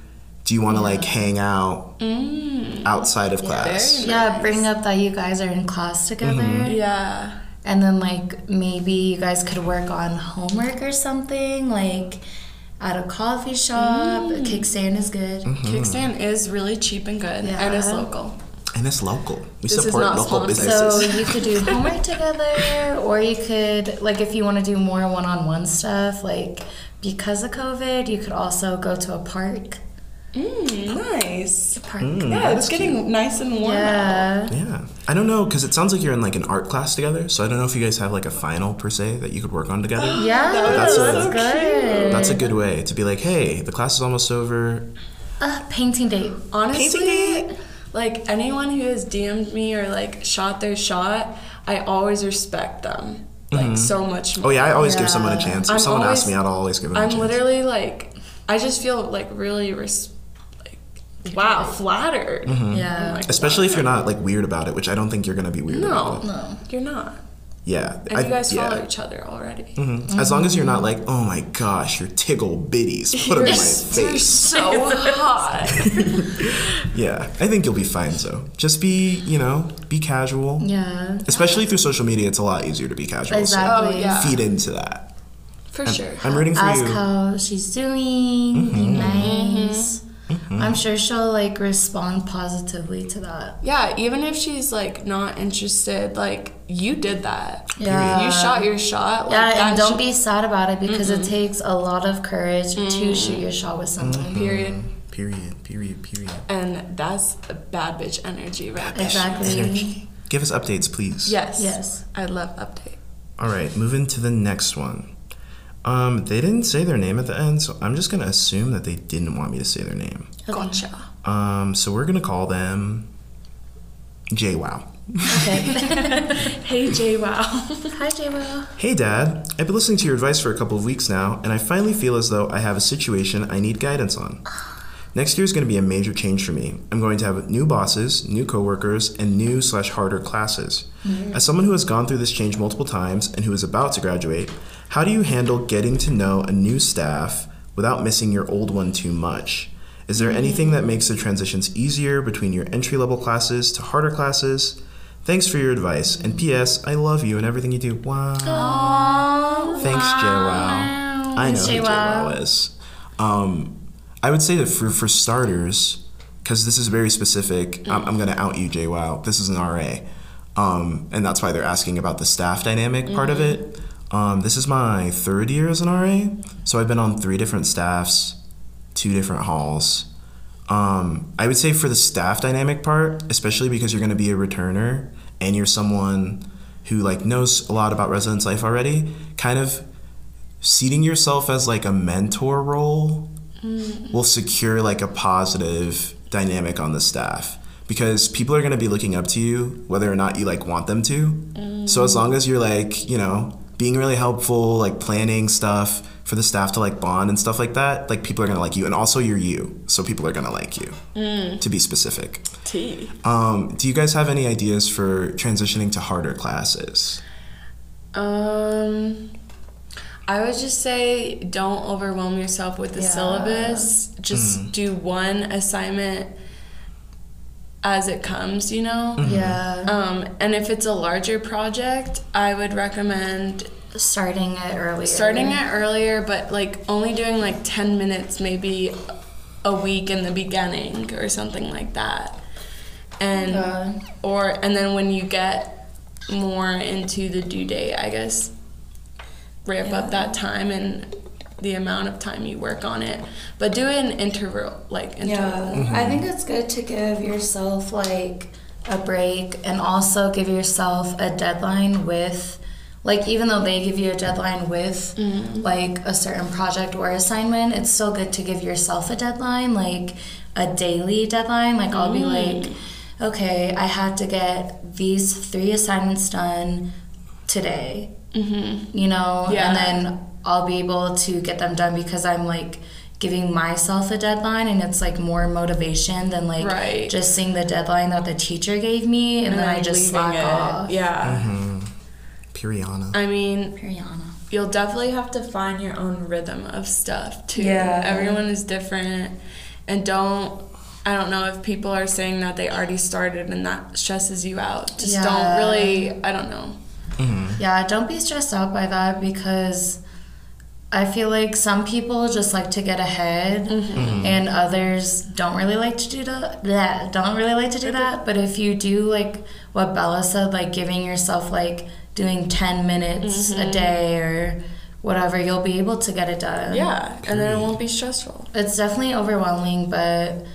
Do you want to like hang out mm. outside of class? very Yeah, bring up that you guys are in class together. Mm-hmm. Yeah. And then, like, maybe you guys could work on homework or something, like at a coffee shop. Mm. A kickstand is good. Mm-hmm. Kickstand is really cheap and good, and it's local. And it's local. We This is support not local sponsored. businesses. So you could do homework together, or you could, like, if you want to do more one on one stuff, like, because of COVID, you could also go to a park. Mm, nice. Park. Yeah, it's getting nice and warm out. Yeah. yeah, I don't know because it sounds like you're in like an art class together. So I don't know if you guys have like a final per se that you could work on together. [gasps] Yeah, That's that's, a- good. That's a good way to be like, hey, the class is almost over. Uh, painting date. Honestly, like anyone who has DM'd me or like shot their shot, I always respect them like mm-hmm. so much more. Oh yeah, I always give someone a chance. If I'm someone asks me out, I'll always give them I'm chance. literally like, I just feel like really res- like, wow, flattered. Mm-hmm. Yeah. Oh I'm like, Especially if you're not like weird about it, which I don't think you're gonna be weird no, about it. No. you're not. Yeah. And I- you guys yeah. follow each other already. Mhm. As mm-hmm. long as you're not like, oh my gosh, you're tiggle bitties. Put them in my You're face. so hot. [laughs] Yeah. I think you'll be fine so. Just be, you know, be casual. Yeah. Especially through social media, it's a lot easier to be casual. Exactly. Oh, yeah. So feed into that. For sure. I'm rooting for Ask you. how she's doing. Be mm-hmm. nice. Mm-hmm. Mm-hmm. I'm sure she'll like respond positively to that. Yeah, even if she's like not interested, like you did that. Yeah. You shot your shot. Like, Yeah, and don't should- be sad about it because it takes a lot of courage to mm-hmm. shoot your shot with someone. Mm-hmm. Period. Period. Period. Period. And that's a bad bitch energy right there. Exactly. Give us updates, please. Yes. Yes. I love update. All right, moving to the next one. Um, they didn't say their name at the end, so I'm just gonna assume that they didn't want me to say their name. Gotcha. Um, so we're gonna call them JWoww. Okay. [laughs] Hey, Jay, wow. Hi, JWoww. Hey, Dad. I've been listening to your advice for a couple of weeks now, and I finally feel as though I have a situation I need guidance on. Next year is going to be a major change for me. I'm going to have new bosses, new coworkers, and new slash harder classes. As someone who has gone through this change multiple times and who is about to graduate, how do you handle getting to know a new staff without missing your old one too much? Is there anything that makes the transitions easier between your entry level classes to harder classes? Thanks for your advice. And P.S. I love you and everything you do. Wow. Thanks, JWoww. I know Thanks, who JWoww. JWoww is. Um, I would say that for, for starters, because this is very specific, I'm, I'm going to out you, JWoww. This is an RA. Um, and that's why they're asking about the staff dynamic part of it. Um, this is my third year as an RA. So I've been on three different staffs, two different halls. Um, I would say for the staff dynamic part, especially because you're going to be a returner and you're someone who like knows a lot about residence life already, kind of seating yourself as like a mentor role will secure like a positive dynamic on the staff because people are going to be looking up to you whether or not you like want them to. So as long as you're like, you know, being really helpful, like planning stuff for the staff to like bond and stuff like that, like people are going to like you and also you're you. So people are going to like you. To be specific. T. Um, do you guys have any ideas for transitioning to harder classes? Um, I would just say don't overwhelm yourself with the Yeah. syllabus. Just do one assignment as it comes, you know? Yeah. Um, and if it's a larger project, I would recommend Starting it earlier. starting it earlier, but like only doing like 10 minutes maybe a week in the beginning or something like that. And Yeah. or and then when you get more into the due date, I guess ramp up that time and the amount of time you work on it. But do an interval like interval. Yeah, I think it's good to give yourself like a break and also give yourself a deadline with, like, even though they give you a deadline with mm-hmm. like a certain project or assignment, it's still good to give yourself a deadline, like a daily deadline. Like, I'll be mm-hmm. like, okay, I had to get these three assignments done today Mm-hmm. you know Yeah. and then i'll be able to get them done because i'm like giving myself a deadline and it's like more motivation than like Right. just seeing the deadline that the teacher gave me and, then i just leaving slack it. off Yeah. Piriana. I mean, Piriana. you'll definitely have to find your own rhythm of stuff too. Yeah. Everyone is different. And don't I don't know if people are saying that they already started and that stresses you out. Just Yeah. don't really I don't know. Yeah don't be stressed out by that because i feel like some people just like to get ahead mm-hmm. and others don't really like to do that yeah, don't really like to do that but if you do like what bella said like giving yourself like doing 10 minutes a mm-hmm. day or whatever you'll be able to get it done Yeah. And then it won't be stressful. it's definitely overwhelming but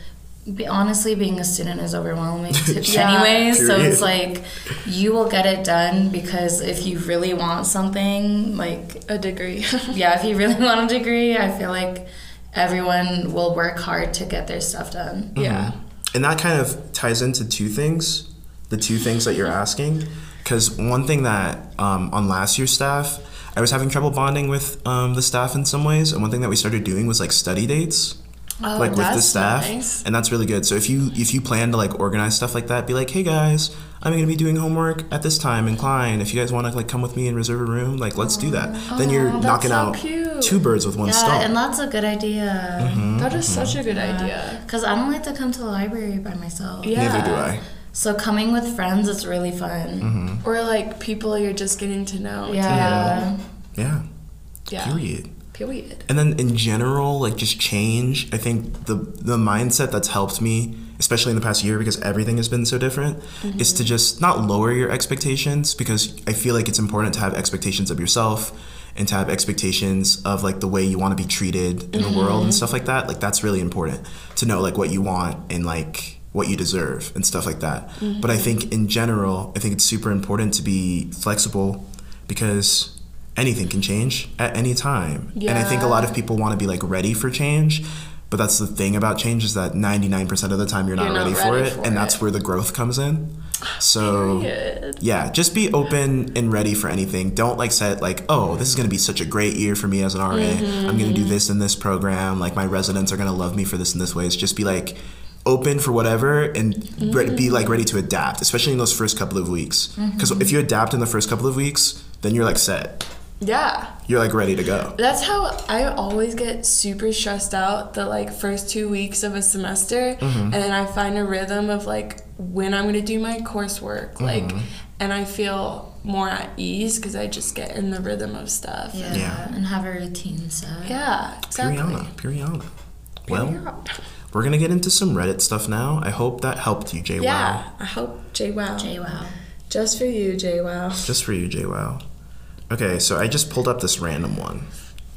be, honestly being a student is overwhelming too, [laughs] Yeah. anyway so it's like you will get it done because if you really want something like A degree. [laughs] yeah if you really [laughs] want a degree i feel like everyone will work hard to get their stuff done yeah. And that kind of ties into two things, the two things that you're asking. Because one thing that um, on last year's staff, I was having trouble bonding with um, the staff in some ways. And one thing that we started doing was like study dates. Oh, like with the staff, nice. and that's really good. So if you if you plan to like organize stuff like that, be like, hey guys, I'm gonna be doing homework at this time in Cline. If you guys want to like come with me and reserve a room, like let's do that. then you're oh, that's knocking so out cute. two birds with one yeah stone. and that's a good idea mm-hmm. That is such a good idea. because i don't like to come to the library by myself Yeah. Neither do I. so coming with friends is really fun mm-hmm. Or like people you're just getting to know. yeah Yeah. too. Yeah. Period. Period. And then in general, like just change. I think the the mindset that's helped me, especially in the past year, because everything has been so different, is mm-hmm. to just not lower your expectations because I feel like it's important to have expectations of yourself and to have expectations of like the way you want to be treated in the mm-hmm. world and stuff like that. Like that's really important to know like what you want and like what you deserve and stuff like that. Mm-hmm. But I think in general, I think it's super important to be flexible because anything can change at any time. And I think a lot of people want to be like ready for change. But that's the thing about change is that 99% of the time you're not, You're not ready, for it. for and that's where the growth comes in. So yeah, just be open and ready for anything. Don't like set like, oh, this is gonna be such a great year for me as an RA. Mm-hmm. I'm gonna do this in this program. Like my residents are gonna love me for this and this ways. Just be like open for whatever and re- be like ready to adapt, especially in those first couple of weeks. Because mm-hmm. if you adapt in the first couple of weeks, then you're like set. Yeah. You're like ready to go. That's how I always get super stressed out the like first two weeks of a semester, mm-hmm. and then I find a rhythm of like when I'm gonna do my coursework, like, mm-hmm. and I feel more at ease because I just get in the rhythm of stuff. Yeah, Yeah. and have a routine so Yeah, exactly. Piriana, Piriana. Well, we're gonna get into some Reddit stuff now. I hope that helped you, JWoww. Yeah, I hope JWoww. JWoww. Just for you, JWoww. Just for you, JWoww. Okay, so I just pulled up this random one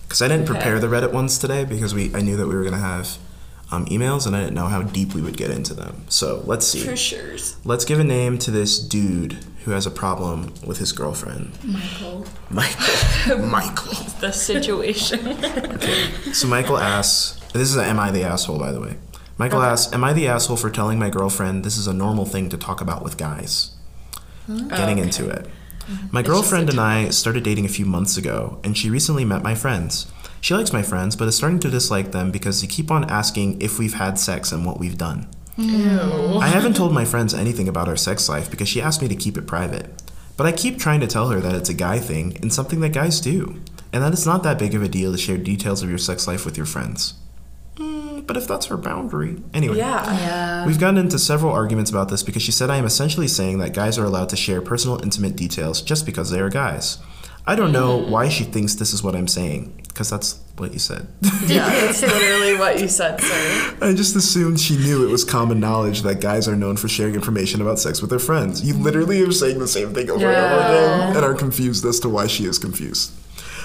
because I didn't Okay. prepare the Reddit ones today because we I knew that we were gonna have um, emails and I didn't know how deep we would get into them. So let's see. For sure. Let's give a name to this dude who has a problem with his girlfriend, Michael. Michael. [laughs] Michael. The situation. okay. So Michael asks, this is a Am I the Asshole, by the way. Michael asks, Am I the asshole for telling my girlfriend this is a normal thing to talk about with guys? Getting into it. My girlfriend and I started dating a few months ago, and she recently met my friends. She likes my friends, but is starting to dislike them because they keep on asking if we've had sex and what we've done. Ew. I haven't told my friends anything about our sex life because she asked me to keep it private. But I keep trying to tell her that it's a guy thing and something that guys do, and that it's not that big of a deal to share details of your sex life with your friends. Mm, but if that's her boundary. Anyway. yeah. Yeah. We've gotten into several arguments about this because she said I am essentially saying that guys are allowed to share personal, intimate details just because they are guys. I don't know why she thinks this is what I'm saying, because that's what you said. [laughs] Yeah, that's literally what you said, sir. I just assumed she knew it was common knowledge that guys are known for sharing information about sex with their friends. You literally are saying the same thing over and over again and are confused as to why she is confused.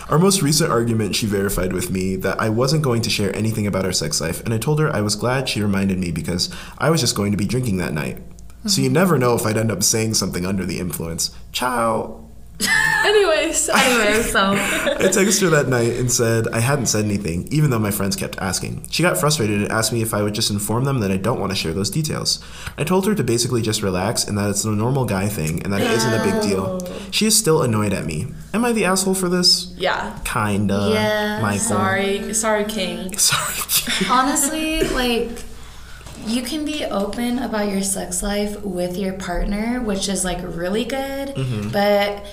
Our most recent argument, she verified with me that I wasn't going to share anything about our sex life, and I told her I was glad she reminded me because I was just going to be drinking that night. So you never know if I'd end up saying something under the influence. Ciao. [laughs] Anyways, Anyway, so [laughs] I texted her that night and said I hadn't said anything, even though my friends kept asking. She got frustrated and asked me if I would just inform them that I don't want to share those details. I told her to basically just relax and that it's a normal guy thing and that it isn't a big deal. She is still annoyed at me. Am I the asshole for this? yeah. Kinda. Yeah, Michael. Sorry, sorry, King. [laughs] Sorry. honestly, like you can be open about your sex life with your partner, which is like really good. Mm-hmm. But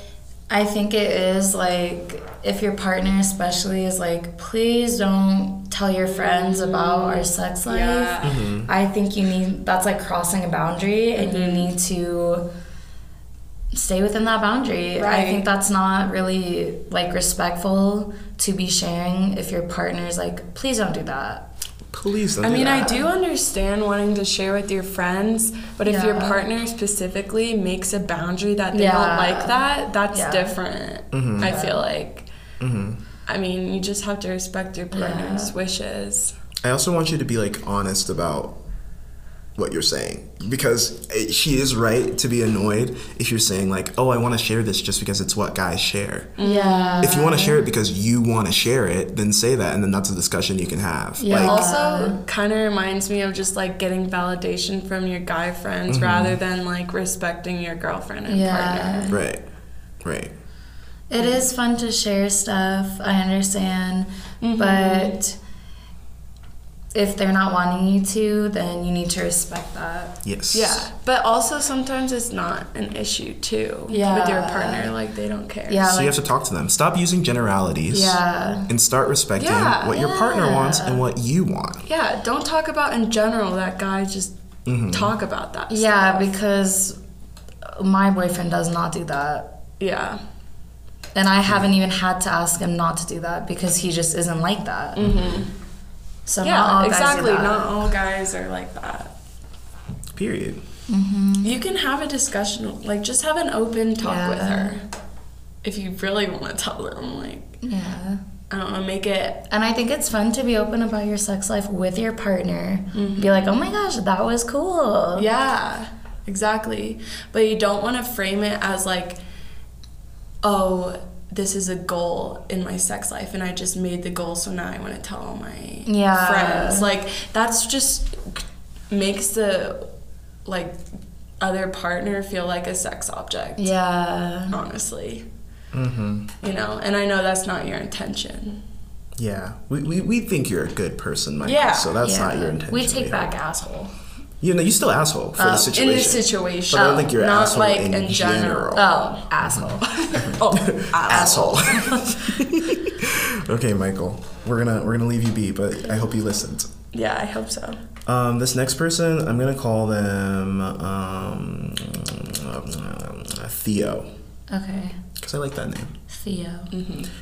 I think it is like if your partner, especially, is like, please don't tell your friends about our sex life. Yeah. I think you need that's like crossing a boundary, and you mm-hmm. need to stay within that boundary. I think that's not really like respectful to be sharing if your partner's like, please don't do that. Please don't I do mean, that. I do understand wanting to share with your friends, but if your partner specifically makes a boundary that they Yeah. don't like that, that's Yeah. different. Mm-hmm. I feel like. Mm-hmm. I mean, you just have to respect your partner's wishes. I also want you to be like honest about what you're saying because eh, she is right to be annoyed if you're saying like, "Oh, I want to share this just because it's what guys share." Yeah. If you want to share it because you want to share it, then say that, and then that's a discussion you can have. Yeah. Like, Also, kind of reminds me of just like getting validation from your guy friends rather than like respecting your girlfriend and Yeah. partner. right, right. It is fun to share stuff, I understand, but if they're not wanting you to, then you need to respect that. Yes. Yeah, but also sometimes it's not an issue too with your partner. Like they don't care. Yeah, So you have to talk to them. Stop using generalities. yeah. And start respecting Yeah. what your partner wants and what you want. Yeah, don't talk about in general that guy just mm-hmm. talk about that. Yeah, stuff. because my boyfriend does not do that. yeah, And I haven't even had to ask him not to do that because he just isn't like that. So not all yeah, guys exactly. Do. Not all guys are like that. Period. Mm-hmm. You can have a discussion, like just have an open talk with her. If you really want to tell them, like Yeah. I don't know, make it. And I think it's fun to be open about your sex life with your partner. Mm-hmm. Be like, oh my gosh, that was cool. Yeah, exactly. But you don't want to frame it as like, oh, this is a goal in my sex life, and I just made the goal, so now I want to tell all my Yeah. friends. Like that's just makes the like other partner feel like a sex object. Yeah. Honestly. Mm-hmm. You know, and I know that's not your intention. Yeah, we, we, we think you're a good person, Michael. Yeah. so that's not your intention. We take yeah. back asshole. You know, you still asshole for the situation. In this situation. But I don't think you're not asshole like in, in general. Oh, asshole. [laughs] Oh, asshole. [laughs] okay, Michael, we're gonna we're gonna leave you be, but I hope you listened. Yeah, I hope so. Um, this next person, I'm gonna call them um, Theo, okay. because I like that name. Theo.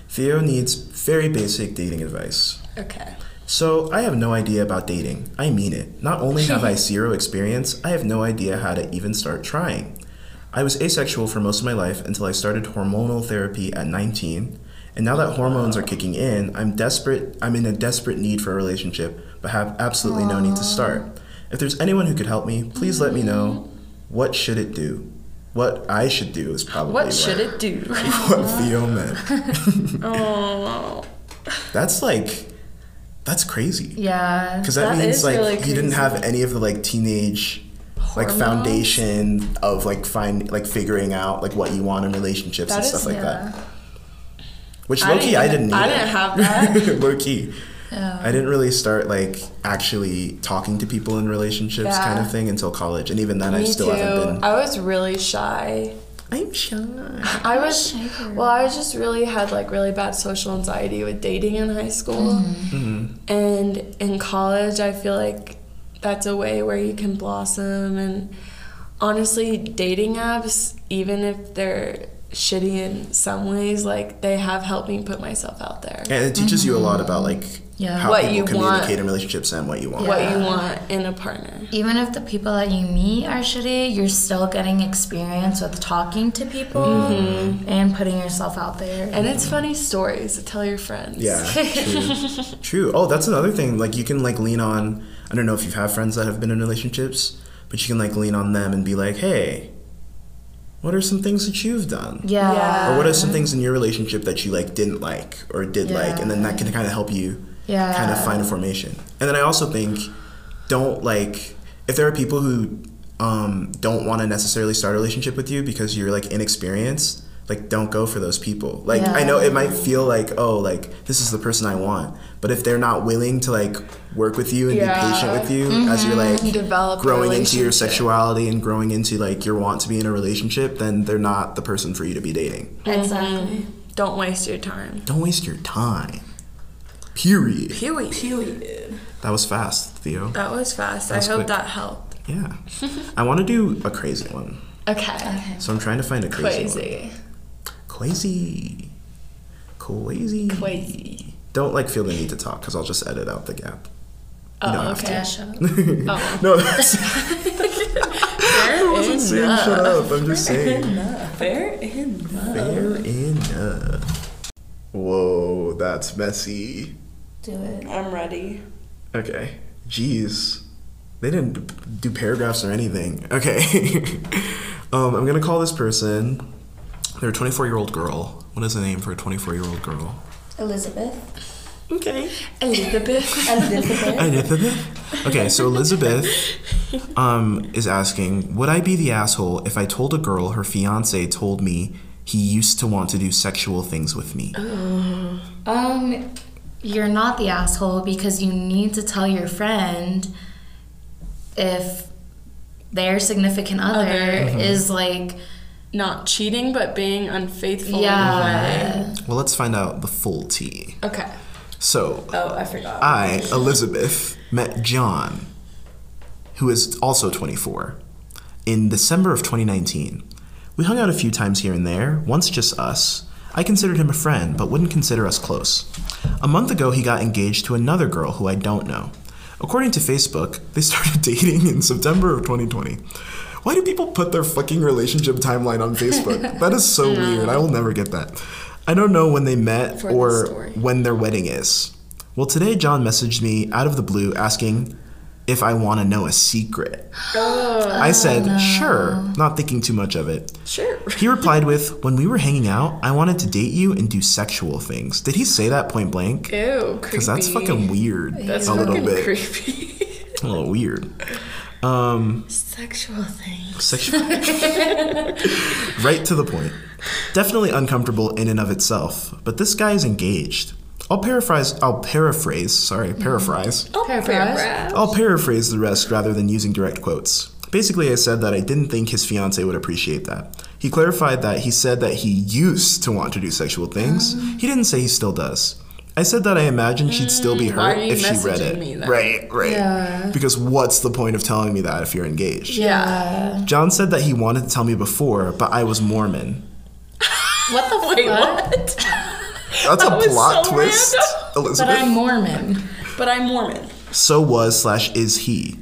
Theo needs very basic dating advice. Okay. So, I have no idea about dating. I mean it. Not only [laughs] have I zero experience, I have no idea how to even start trying. I was asexual for most of my life until I started hormonal therapy at 19. And now that hormones are kicking in, I'm desperate I'm in a desperate need for a relationship, but have absolutely no need to start. If there's anyone who could help me, please let me know. What should it do? What I should do is probably What should it do? [laughs] what Theo meant. [laughs] oh. That's like that's crazy. Yeah. Because that, That means like really you didn't have any of the like teenage like foundation of like find like figuring out like what you want in relationships That and is- stuff like yeah. that. Which I low didn't key I didn't. I didn't have that. [laughs] low key. Yeah. I didn't really start like actually talking to people in relationships kind of thing until college, and even then I still too. haven't been. I was really shy. I'm shy. [laughs] I was well. I just really had like really bad social anxiety with dating in high school, mm-hmm. Mm-hmm. and in college, I feel like that's a way where you can blossom. And honestly, dating apps, even if they're shitty in some ways, like they have helped me put myself out there. And it teaches you a lot about like Yeah. how What you communicate want. in relationships and what you want. What you want in a partner. Even if the people that you meet are shitty, you're still getting experience with talking to people mm-hmm. and putting yourself out there. And it's funny stories to tell your friends. Yeah, [laughs] true. true. Oh, that's another thing. Like you can like lean on. I don't know if you've had friends that have been in relationships, but you can like lean on them and be like, "Hey, what are some things that you've done?" yeah. Yeah. Or what are some things in your relationship that you like didn't like or did like, and then that can kind of help you Yeah. kind of find a formation. And then I also think don't like if there are people who um, don't want to necessarily start a relationship with you because you're like inexperienced. Like don't go for those people. Like I know it might feel like oh like this is the person I want, but if they're not willing to like work with you and Yeah. be patient with you as you're like Develop growing into your sexuality and growing into like your want to be in a relationship, then they're not the person for you to be dating. Exactly. Don't waste your time. Don't waste your time. Period. Period. Period. That was fast, Theo. That was fast. That was I hope quick. that helped. Yeah. [laughs] I want to do a crazy one. Okay. So I'm trying to find a crazy, Crazy. one. Crazy. Crazy. Crazy. Don't like feel the need to talk because I'll just edit out the gap. You don't Oh, have okay. Yeah, shut up. [laughs] Oh. no, [laughs] that's, I wasn't saying shut up. I'm just saying. Fair enough. Fair enough. Whoa, that's messy. Do it. I'm ready. Okay. Jeez. They didn't do paragraphs or anything. Okay. [laughs] um, I'm gonna call this person. They're a 24 year old girl. What is the name for a 24 year old girl? Elizabeth. Okay. Elizabeth. [laughs] Elizabeth. Elizabeth. Okay, so Elizabeth um, is asking, would I be the asshole if I told a girl her fiance told me he used to want to do sexual things with me? Um, you're not the asshole because you need to tell your friend if their significant other Other. Mm-hmm. is like, Not cheating, but being unfaithful. yeah. Well, let's find out the full tea. In a way. Okay. So, Oh, I forgot. I, Elizabeth, met John, who is also 24, in December of 2019. We hung out a few times here and there, once just us. I considered him a friend, but wouldn't consider us close. A month ago, he got engaged to another girl who I don't know. According to Facebook, they [laughs] started dating in September of 2020. Why do people put their fucking relationship timeline on Facebook? [laughs] That is so weird. I will never get that. I don't know when they met For or when their wedding is. Well, today John messaged me out of the blue asking if I want to know a secret. I said, sure, not thinking too much of it. Sure. He replied with, When we were hanging out, I wanted to date you and do sexual things. Did he say that point blank? Ew, creepy. Because that's fucking weird. That's a little bit. creepy. A little weird. Um, Sexual things. sexual. [laughs] right to the point. Definitely uncomfortable in and of itself, but this guy is engaged. I'll paraphrase. I'll paraphrase. Sorry, paraphrase. I'll Paraphrase. I'll paraphrase the rest rather than using direct quotes. Basically, I said that I didn't think his fiance would appreciate that. He clarified that he said that he used to want to do sexual things. He didn't say he still does. I said that I imagined she'd still be Mm, hurt if she read it. me right, right. Yeah. Because what's the point of telling me that if you're engaged? Yeah. John said that he wanted to tell me before, but I was Mormon. [laughs] What the Wait, fuck? what? [laughs] That's a plot so twist, random. But Elizabeth. I'm Mormon. But I'm Mormon. so was slash is he.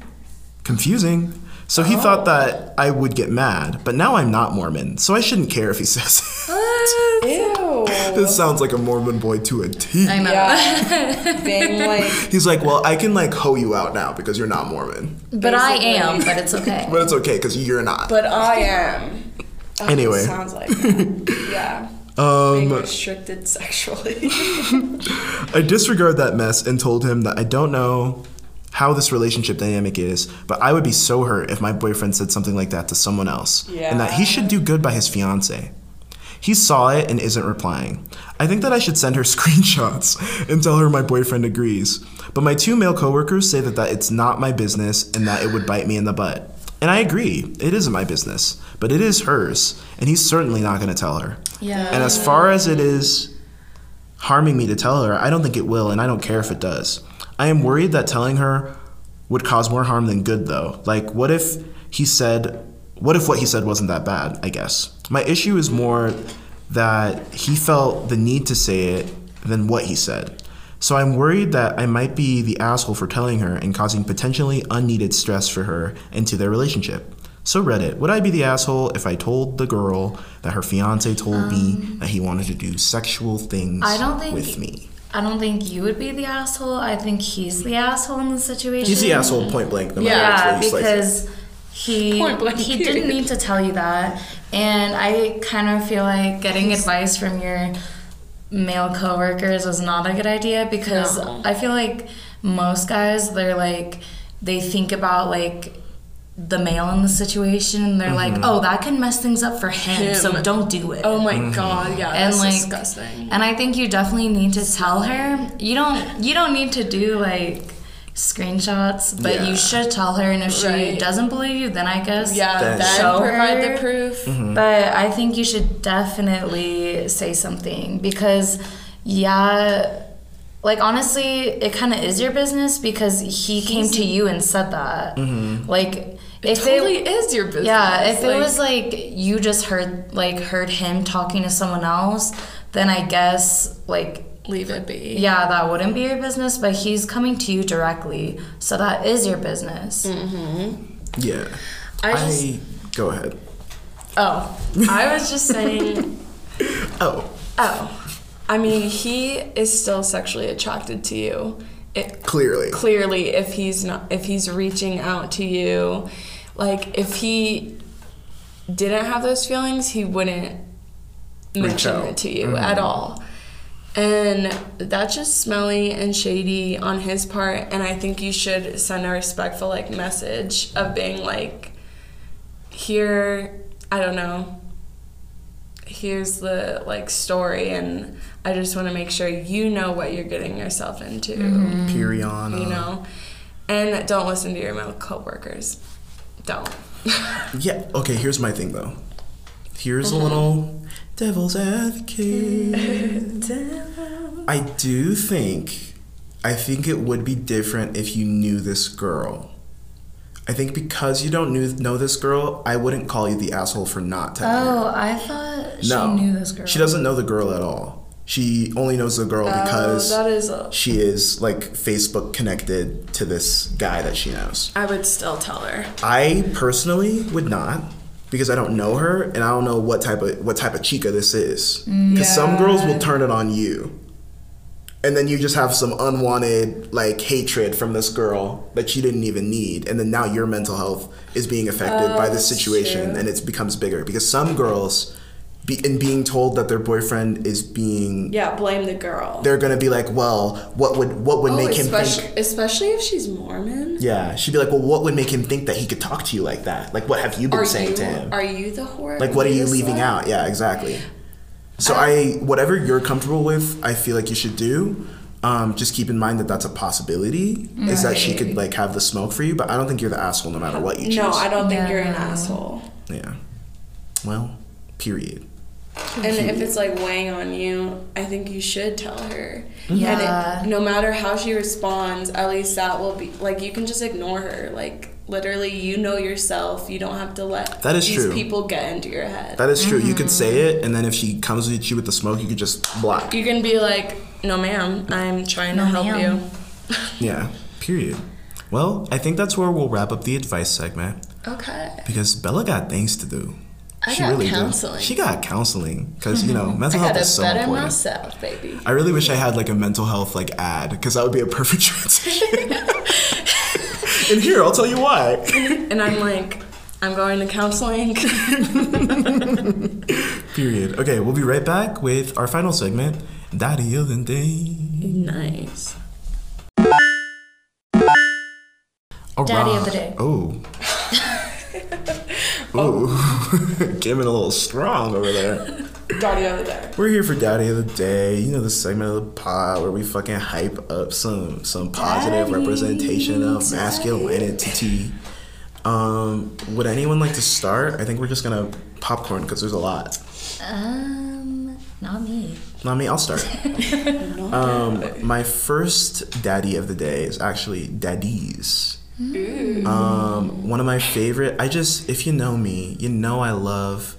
Confusing. So he thought oh. that I would get mad, but now I'm not Mormon, so I shouldn't care if he [laughs] says it. Ew. This sounds like a Mormon boy to a T. I know. Yeah. [laughs] Being like, He's like, well, I can like hoe you out now because you're not Mormon, But I am, but it's okay. but it's okay because you're not. but I am. Oh, Anyway. Sounds like that. [laughs] Yeah. Being um, restricted sexually. [laughs] I disregard that mess and told him that I don't know how this relationship dynamic is, but I would be so hurt if my boyfriend said something like that to someone else, and that he should do good by his fiance. He saw it and isn't replying. I think that I should send her [laughs] screenshots and tell her my boyfriend agrees. But my two male coworkers say that, that it's not my business and that it would bite me in the butt. And I agree, it isn't my business, but it is hers, and he's certainly not going to tell her. Yeah. And as far as it is harming me to tell her, I don't think it will, and I don't care if it does. I am worried that telling her would cause more harm than good, though. Like, what if he said, what if what he said wasn't that bad, I guess? My issue is more that he felt the need to say it than what he said. So I'm worried that I might be the asshole for telling her and causing potentially unneeded stress for her and to their relationship. So Reddit, would I be the asshole if I told the girl that her fiance told me um, that he wanted to do sexual things I don't think- with me? I don't think you would be the asshole. I think he's the asshole in the situation. He's the asshole point blank, no Yeah, which way you slice it. because he [laughs] Point blank, he didn't need to tell you that, and I kind of feel like getting advice from your male coworkers is not a good idea because No. I feel like most guys they're like they think about like the male in the situation and they're like mm-hmm. oh that can mess things up for him, so don't do it oh my mm-hmm. god, yeah. and that's like disgusting. and i think you definitely need to tell her you don't you don't need to do like screenshots but Yeah. you should tell her and if she Right. doesn't believe you then i guess yeah, Then- then Show provide her. the proof. Mm-hmm. but i think you should definitely say something because yeah like honestly it kind of is your business because he came to you and said that mm-hmm. like It if totally it is your business. yeah, if it was like you just heard like heard him talking to someone else, then I guess like leave it be. yeah, that wouldn't be your business, but he's coming to you directly. So that is your business. Mm-hmm. Yeah. I I, just- go ahead. Oh, I was just saying. [laughs] Oh. oh, Oh, I mean, he is still sexually attracted to you. It, clearly. clearly, if he's not, if he's reaching out to you, like if he didn't have those feelings, he wouldn't mention out. it to you mm-hmm. at all. And that's just smelly and shady on his part. And I think you should send a respectful like message of being like, here, I don't know. Here's the like story, and I just want to make sure you know what you're getting yourself into Piriana. you know and don't listen to your male coworkers don't [laughs] Yeah. Okay. Here's my thing though. Here's Mm-hmm. a little devil's advocate. [laughs] I do think, I think it would be different if you knew this girl. I think because you don't knew, know this girl, I wouldn't call you the asshole for not telling her. Oh, I thought she No, knew this girl. She doesn't know the girl at all. She only knows the girl oh, because Oh, that is a, she is like Facebook connected to this guy that she knows. i would still tell her I personally would not because I don't know her and I don't know what type of what type of chica this is. Mm. Because some girls will turn it on you, and then you just have some unwanted like hatred from this girl that you didn't even need, and then now your mental health is being affected by oh, this situation, true. and it becomes bigger. Because some girls be, and being told that their boyfriend is being Yeah, blame the girl. they're gonna be like, well, what would what would oh, make him especially, think? especially if she's Mormon. Yeah, she'd be like, well, what would make him think that he could talk to you like that? Like, what have you been Are saying you to him? are you the whore? like, what are you leaving slut? out? Yeah, exactly. So I, whatever you're comfortable with, I feel like you should do. Um, just keep in mind that that's a possibility. Is that she could like have the smoke for you, but I don't think you're the asshole no matter what you choose. No, I don't think No. you're an asshole. Yeah. Well, period. And if it's like weighing on you, I think you should tell her. Yeah. And it, no matter how she responds, at least that will be like you can just ignore her. Like literally, you know yourself. You don't have to let That is these true. people get into your head. That is true. You could mm-hmm. say it, and then if she comes at you with the smoke, you could just block. you can be like, "No, ma'am, I'm trying to help ma'am." you." [laughs] Yeah. Period. Well, I think that's where we'll wrap up the advice segment Okay. because Bella got things to do. I got did. counseling. She got counseling because you know [laughs] mental health is so better important. myself, baby. I really wish I had like a mental health like ad because that would be a perfect [laughs] transition. [laughs] and here, I'll tell you why. And I'm like, I'm going to counseling. Period. Okay, we'll be right back with our final segment, Daddy of the Day. nice. Oh, Daddy of the day. Oh. Ooh. [laughs] Came in a little strong over there. [laughs] Daddy of the day. We're here for Daddy of the Day. You know the segment of the pod where we fucking hype up some some positive Daddy, representation of masculinity. Um, would anyone like to start? I think we're just gonna popcorn because there's a lot. Um, not me. Not me. I'll start. [laughs] um, my first daddy of the day is actually daddies. Um, one of my favorite. I just, if you know me, you know I love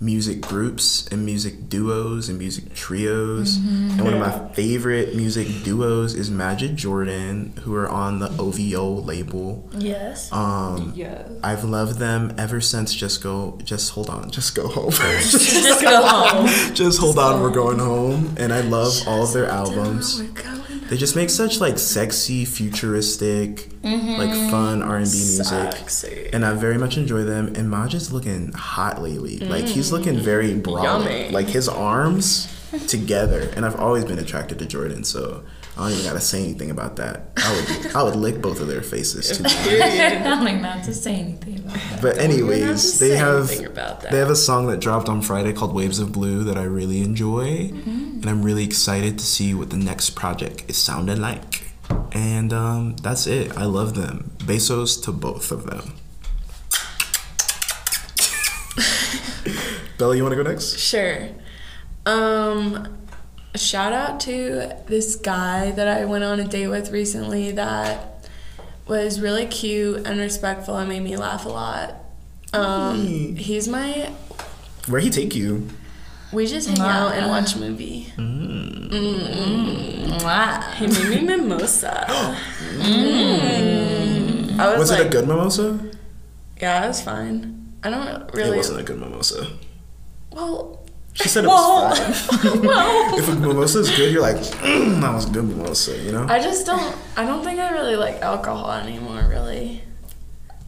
music groups and music duos and music trios. And one of my favorite music duos is Majid Jordan, who are on the OVO label. Yes. Um, Yes. I've loved them ever since. Just go, just hold on, just go home. [laughs] Just [laughs] go home. just hold on, we're going home. And I love all of their albums. We're going. They just make such like sexy, futuristic, like mm-hmm. fun R and B music, and I very much enjoy them. And Maj is looking hot lately. Like he's mm. looking very brolic. Yummy. Like his arms together. And I've always been attracted to Jordan, so I don't even gotta say anything about that. I would I would lick both of their faces too. I'm like not to say anything about that. But You're not to anyways, they have about that. they have a song that dropped on Friday called Waves of Blue that I really enjoy, Mm-hmm. and I'm really excited to see what the next project is sounding like. And um, that's it. I love them. Besos to both of them. [laughs] Bella, you want to go next? Sure. Um, shout out to this guy that I went on a date with recently that was really cute and respectful and made me laugh a lot. Um, Hey. he's my. Where he take you? We just hang out and watch a movie. Mwah. He made me mimosa. [gasps] Mm. I was, Was like, it a good mimosa? Yeah, it was fine. I don't really. It wasn't a good mimosa. Well, She said it Well, was [laughs] fine. if a mimosa is good, you're like, mm, that was a good mimosa, you know? I just don't. I don't think I really like alcohol anymore. Really,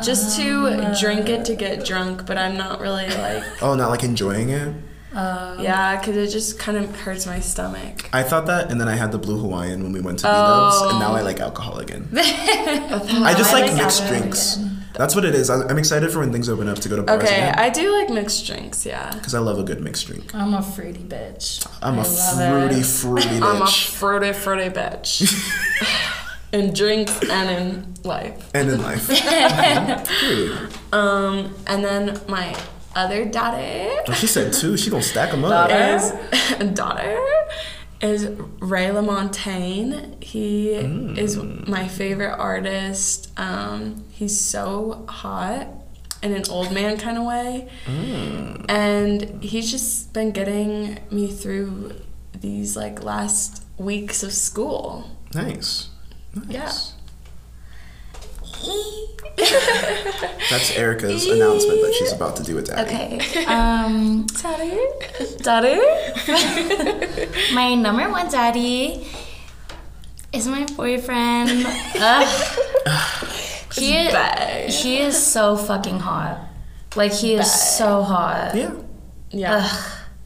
just to drink it to get drunk, but I'm not really like. [laughs] oh, not like enjoying it? Uh, Yeah, because it just kind of hurts my stomach. I thought that, and then I had the Blue Hawaiian when we went to B-Dubs, and now I like alcohol again. [laughs] I just I like, like mixed drinks. again. That's what it is. I- I'm excited for when things open up to go to bars Okay, again. I do like mixed drinks. Yeah, Because I love a good mixed drink. I'm a fruity bitch. I'm a a fruity, fruity [laughs] I'm a bitch. fruity, fruity bitch. [laughs] in drinks and in life. and in life. [laughs] Um, and then my other daughter. Oh, she said two. She gonna stack them up. is daughter is Ray LaMontagne. He is my favorite artist. Um, he's so hot in an old man kind of way, and he's just been getting me through these like last weeks of school. Nice. Nice. Yeah. That's Arika's announcement that she's about to do with Daddy. Okay. Um, Daddy, daddy. [laughs] my number one daddy is my boyfriend. Ugh. [laughs] he is, he is so fucking hot. Like he is so hot. Yeah. Yeah.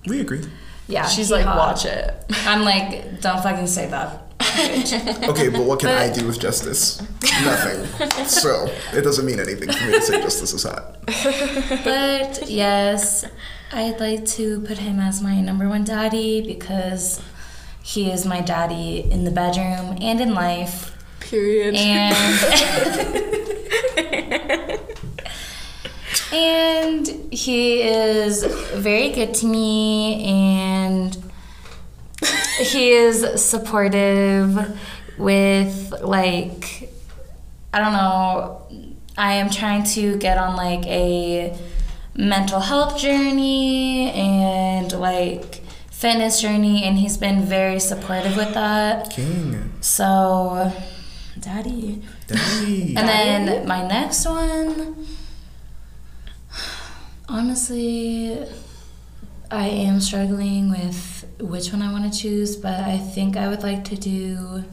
We agree. Yeah, She's like, hot. watch it. I'm like, don't fucking say that. [laughs] Okay, but what can But- I do with justice? Nothing. So it doesn't mean anything for me to say justice is hot. But yes, I'd like to put him as my number one daddy because he is my daddy in the bedroom and in life. Period. And [laughs] and he is very good to me and he is supportive with like I don't know I am trying to get on like a mental health journey and like fitness journey and he's been very supportive with that. King. So daddy. Daddy. [laughs] And then my next one, honestly, I am struggling with which one I want to choose, but I think I would like to do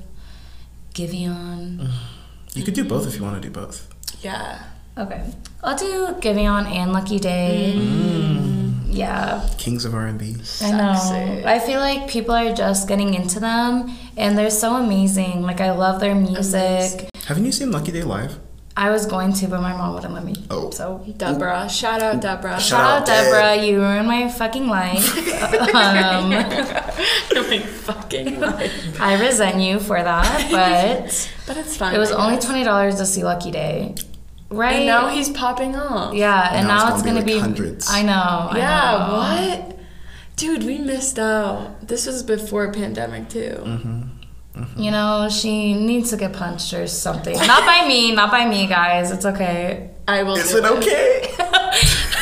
Giveon. You could do both if you want to do both. yeah. Okay, I'll do Giveon and Lucky Daye. Mm. Yeah, Kings of R&B. I know. Sexy. I feel like people are just getting into them, and they're so amazing. Like I love their music. Haven't you seen Lucky Daye live? I was going to, but my mom wouldn't let me. Oh. so Deborah. Shout out Deborah. Shout Shout out out, Deb. Deborah, you ruined my fucking life. [laughs] um, [laughs] my fucking life. I resent you for that, [laughs] but But it's fine. it was only twenty dollars to see Lucky Daye, right? And now he's popping off. yeah, and Now now, it's it's gonna gonna be, be, like, hundreds. I know. I Yeah, know. what? Dude, we missed out. This was before pandemic too. Mm-hmm. You know, she needs to get punched or something. not by me, not by me, guys. It's okay. I will Is do it okay? [laughs]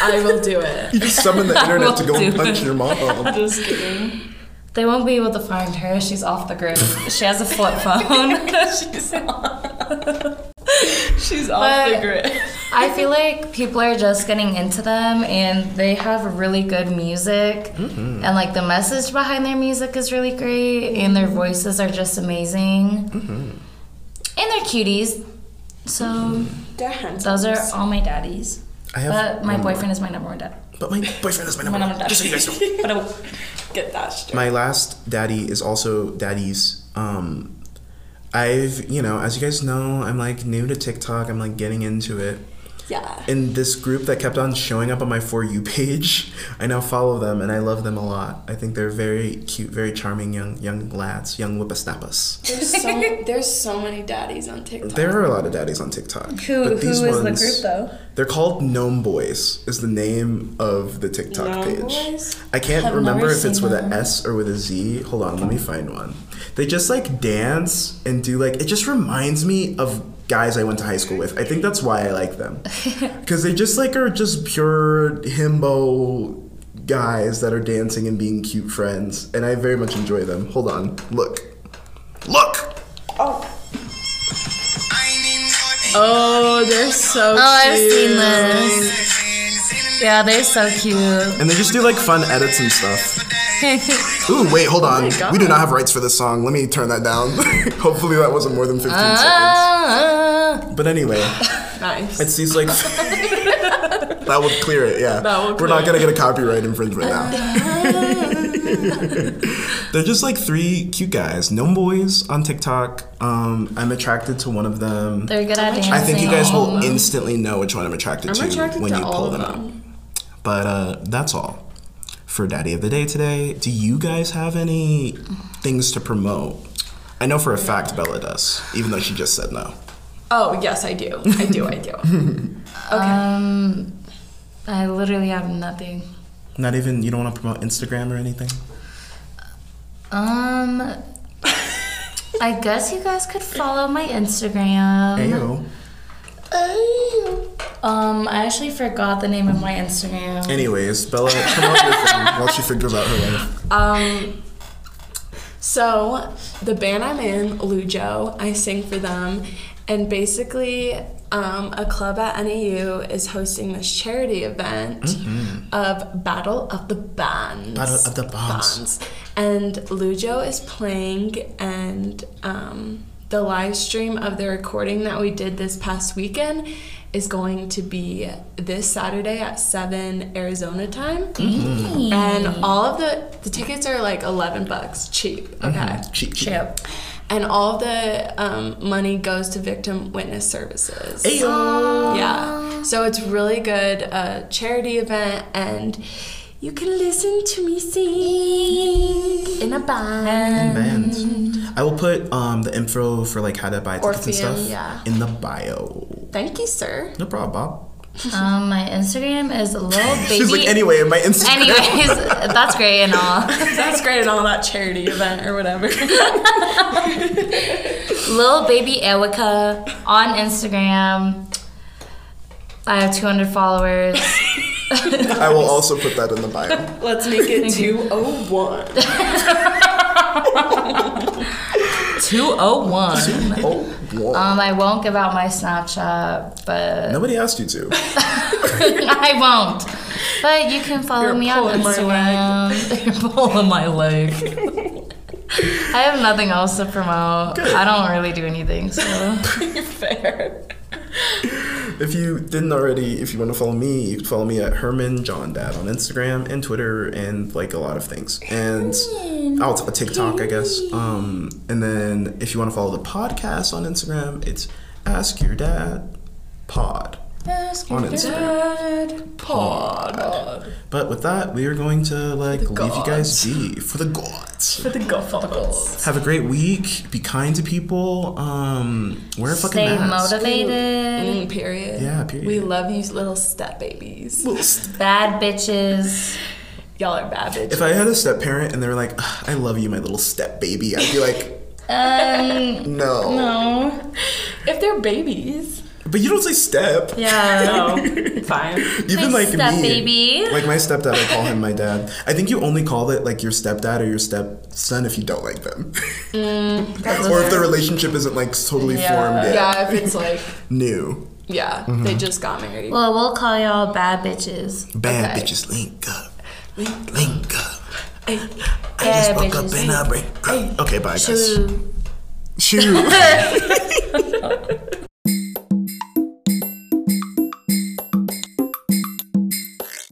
I will do it. You just summon the [laughs] internet to go and punch it. your mom. [laughs] Just kidding. They won't be able to find her. She's off the grid. she has a flip phone. She's [laughs] She's off the grid. [laughs] I feel like people are just getting into them and they have really good music Mm-hmm. and like the message behind their music is really great and their voices are just amazing. Mm-hmm. And they're cuties. So They're handsome. those are all my daddies. I have But my one more. boyfriend is my number one dad. But my boyfriend is my My number number one. one dad. Just so you guys know. [laughs] But uh, Get that straight. My last daddy is also daddy's. Um, I've, you know, as you guys know, I'm like new to TikTok. I'm like getting into it. Yeah. In this group that kept on showing up on my For You page, I now follow them and I love them a lot. I think they're very cute, very charming young young lads, young whippersnappers. There's so [laughs] there's so many daddies on TikTok. There are a lot of daddies on TikTok. who, but who these is the ones- group though? They're called Gnome Boys. Is the name of the TikTok Gnome page. Boys? I can't Have remember if it's with them. a S or with a Z. Hold on, let me find one. They just like dance and do like it just reminds me of guys I went to high school with. I think that's why I like them. [laughs] Cuz they just like are just pure himbo guys that are dancing and being cute friends and I very much enjoy them. Hold on. Look. Look. Oh, Oh, they're so cute. Oh, I've cute. seen this. Yeah, they're so cute. And they just do like fun edits and stuff. [laughs] Ooh, wait, hold on. Oh God. we do not have rights for this song. Let me turn that down. [laughs] Hopefully that wasn't more than 15 ah. seconds. [laughs] But anyway, Nice. it's these like [laughs] that would clear it. Yeah, That would we're not gonna get a copyright infringement now. [laughs] They're just like three cute guys, gnome boys on TikTok. Um, I'm attracted to one of them. They're good at dancing. I think you guys all will instantly know which one I'm attracted I'm to attracted when to you pull them them. up. But uh, that's all for Daddy of the Day today. Do you guys have any things to promote? I know for a fact Bella does, even though she just said no. Oh yes, I do. I do. I do. [laughs] Okay. Um, I literally have nothing. Not even you don't want to promote Instagram or anything. Um, I guess you guys could follow my Instagram. Ayo. Um, I actually forgot the name of my Instagram. Anyways, Bella, promote your thing while she figures out her life. Um, so the band I'm in, Lujo, I sing for them, and basically, um, a club at NAU is hosting this charity event of Battle of the Bands. Mm-hmm. Battle of the Bands. And Lujo is playing, and um, the live stream of the recording that we did this past weekend is going to be this Saturday at 7 Arizona time. And all of the the tickets are like 11 bucks, cheap. Okay. Cheap, cheap. Chip. And all the um, money goes to victim witness services. Ayo. Yeah. So it's really good uh, charity event and you can listen to me sing in a band. In Bands. I will put um, the info for like how to buy tickets and stuff yeah. in the bio. Thank you, sir. No problem, Bob. Um, my Instagram is little [laughs] baby. She's like, anyway, my Instagram. Anyways, that's great and all. [laughs] That's great and all that charity event or whatever. [laughs] Little baby Arika on Instagram. I have 200 followers. I will also put that in the bio. Let's make it 201. 201. Oh, whoa. Um, I won't give out my Snapchat, but Nobody asked you to. [laughs] I won't. But you can follow You're me on pulling my Instagram. [laughs] You're pulling my leg. I have nothing else to promote. I don't really do anything, so [laughs] Fair. If you didn't already, if you want to follow me, you can follow me at Herman John Dad on Instagram and Twitter and like a lot of things. And I'll t- TikTok, I guess. Um, and then if you want to follow the podcast on Instagram, it's Ask Your Dad Pod on Instagram. Pod. But with that, we are going to like leave you guys be for the gods. For the goals. Have a great week. Be kind to people. Um, wear a fucking stay mask. motivated. Mm, period. Yeah, period. We love you, little step babies. Bad bitches. Y'all are bad bitches. If I had a step parent and they were like, "I love you, my little step baby," I'd be like, Um, [laughs] "No." no. If they're babies. But you don't say step. Yeah. Oh, [laughs] fine. Even My like step me, baby. like my stepdad, I call him my dad. I think you only call it like your stepdad or your stepson if you don't like them, mm, or if the relationship isn't like totally Yeah. formed yet. Yeah, if it's like, New yeah, mm-hmm. they just got married. Well, we'll call y'all bad bitches. bad Okay. bitches link up, link up. I Bad just woke up bitches. in a break. Okay, bye guys. Shoo. Shoot. [laughs] [laughs]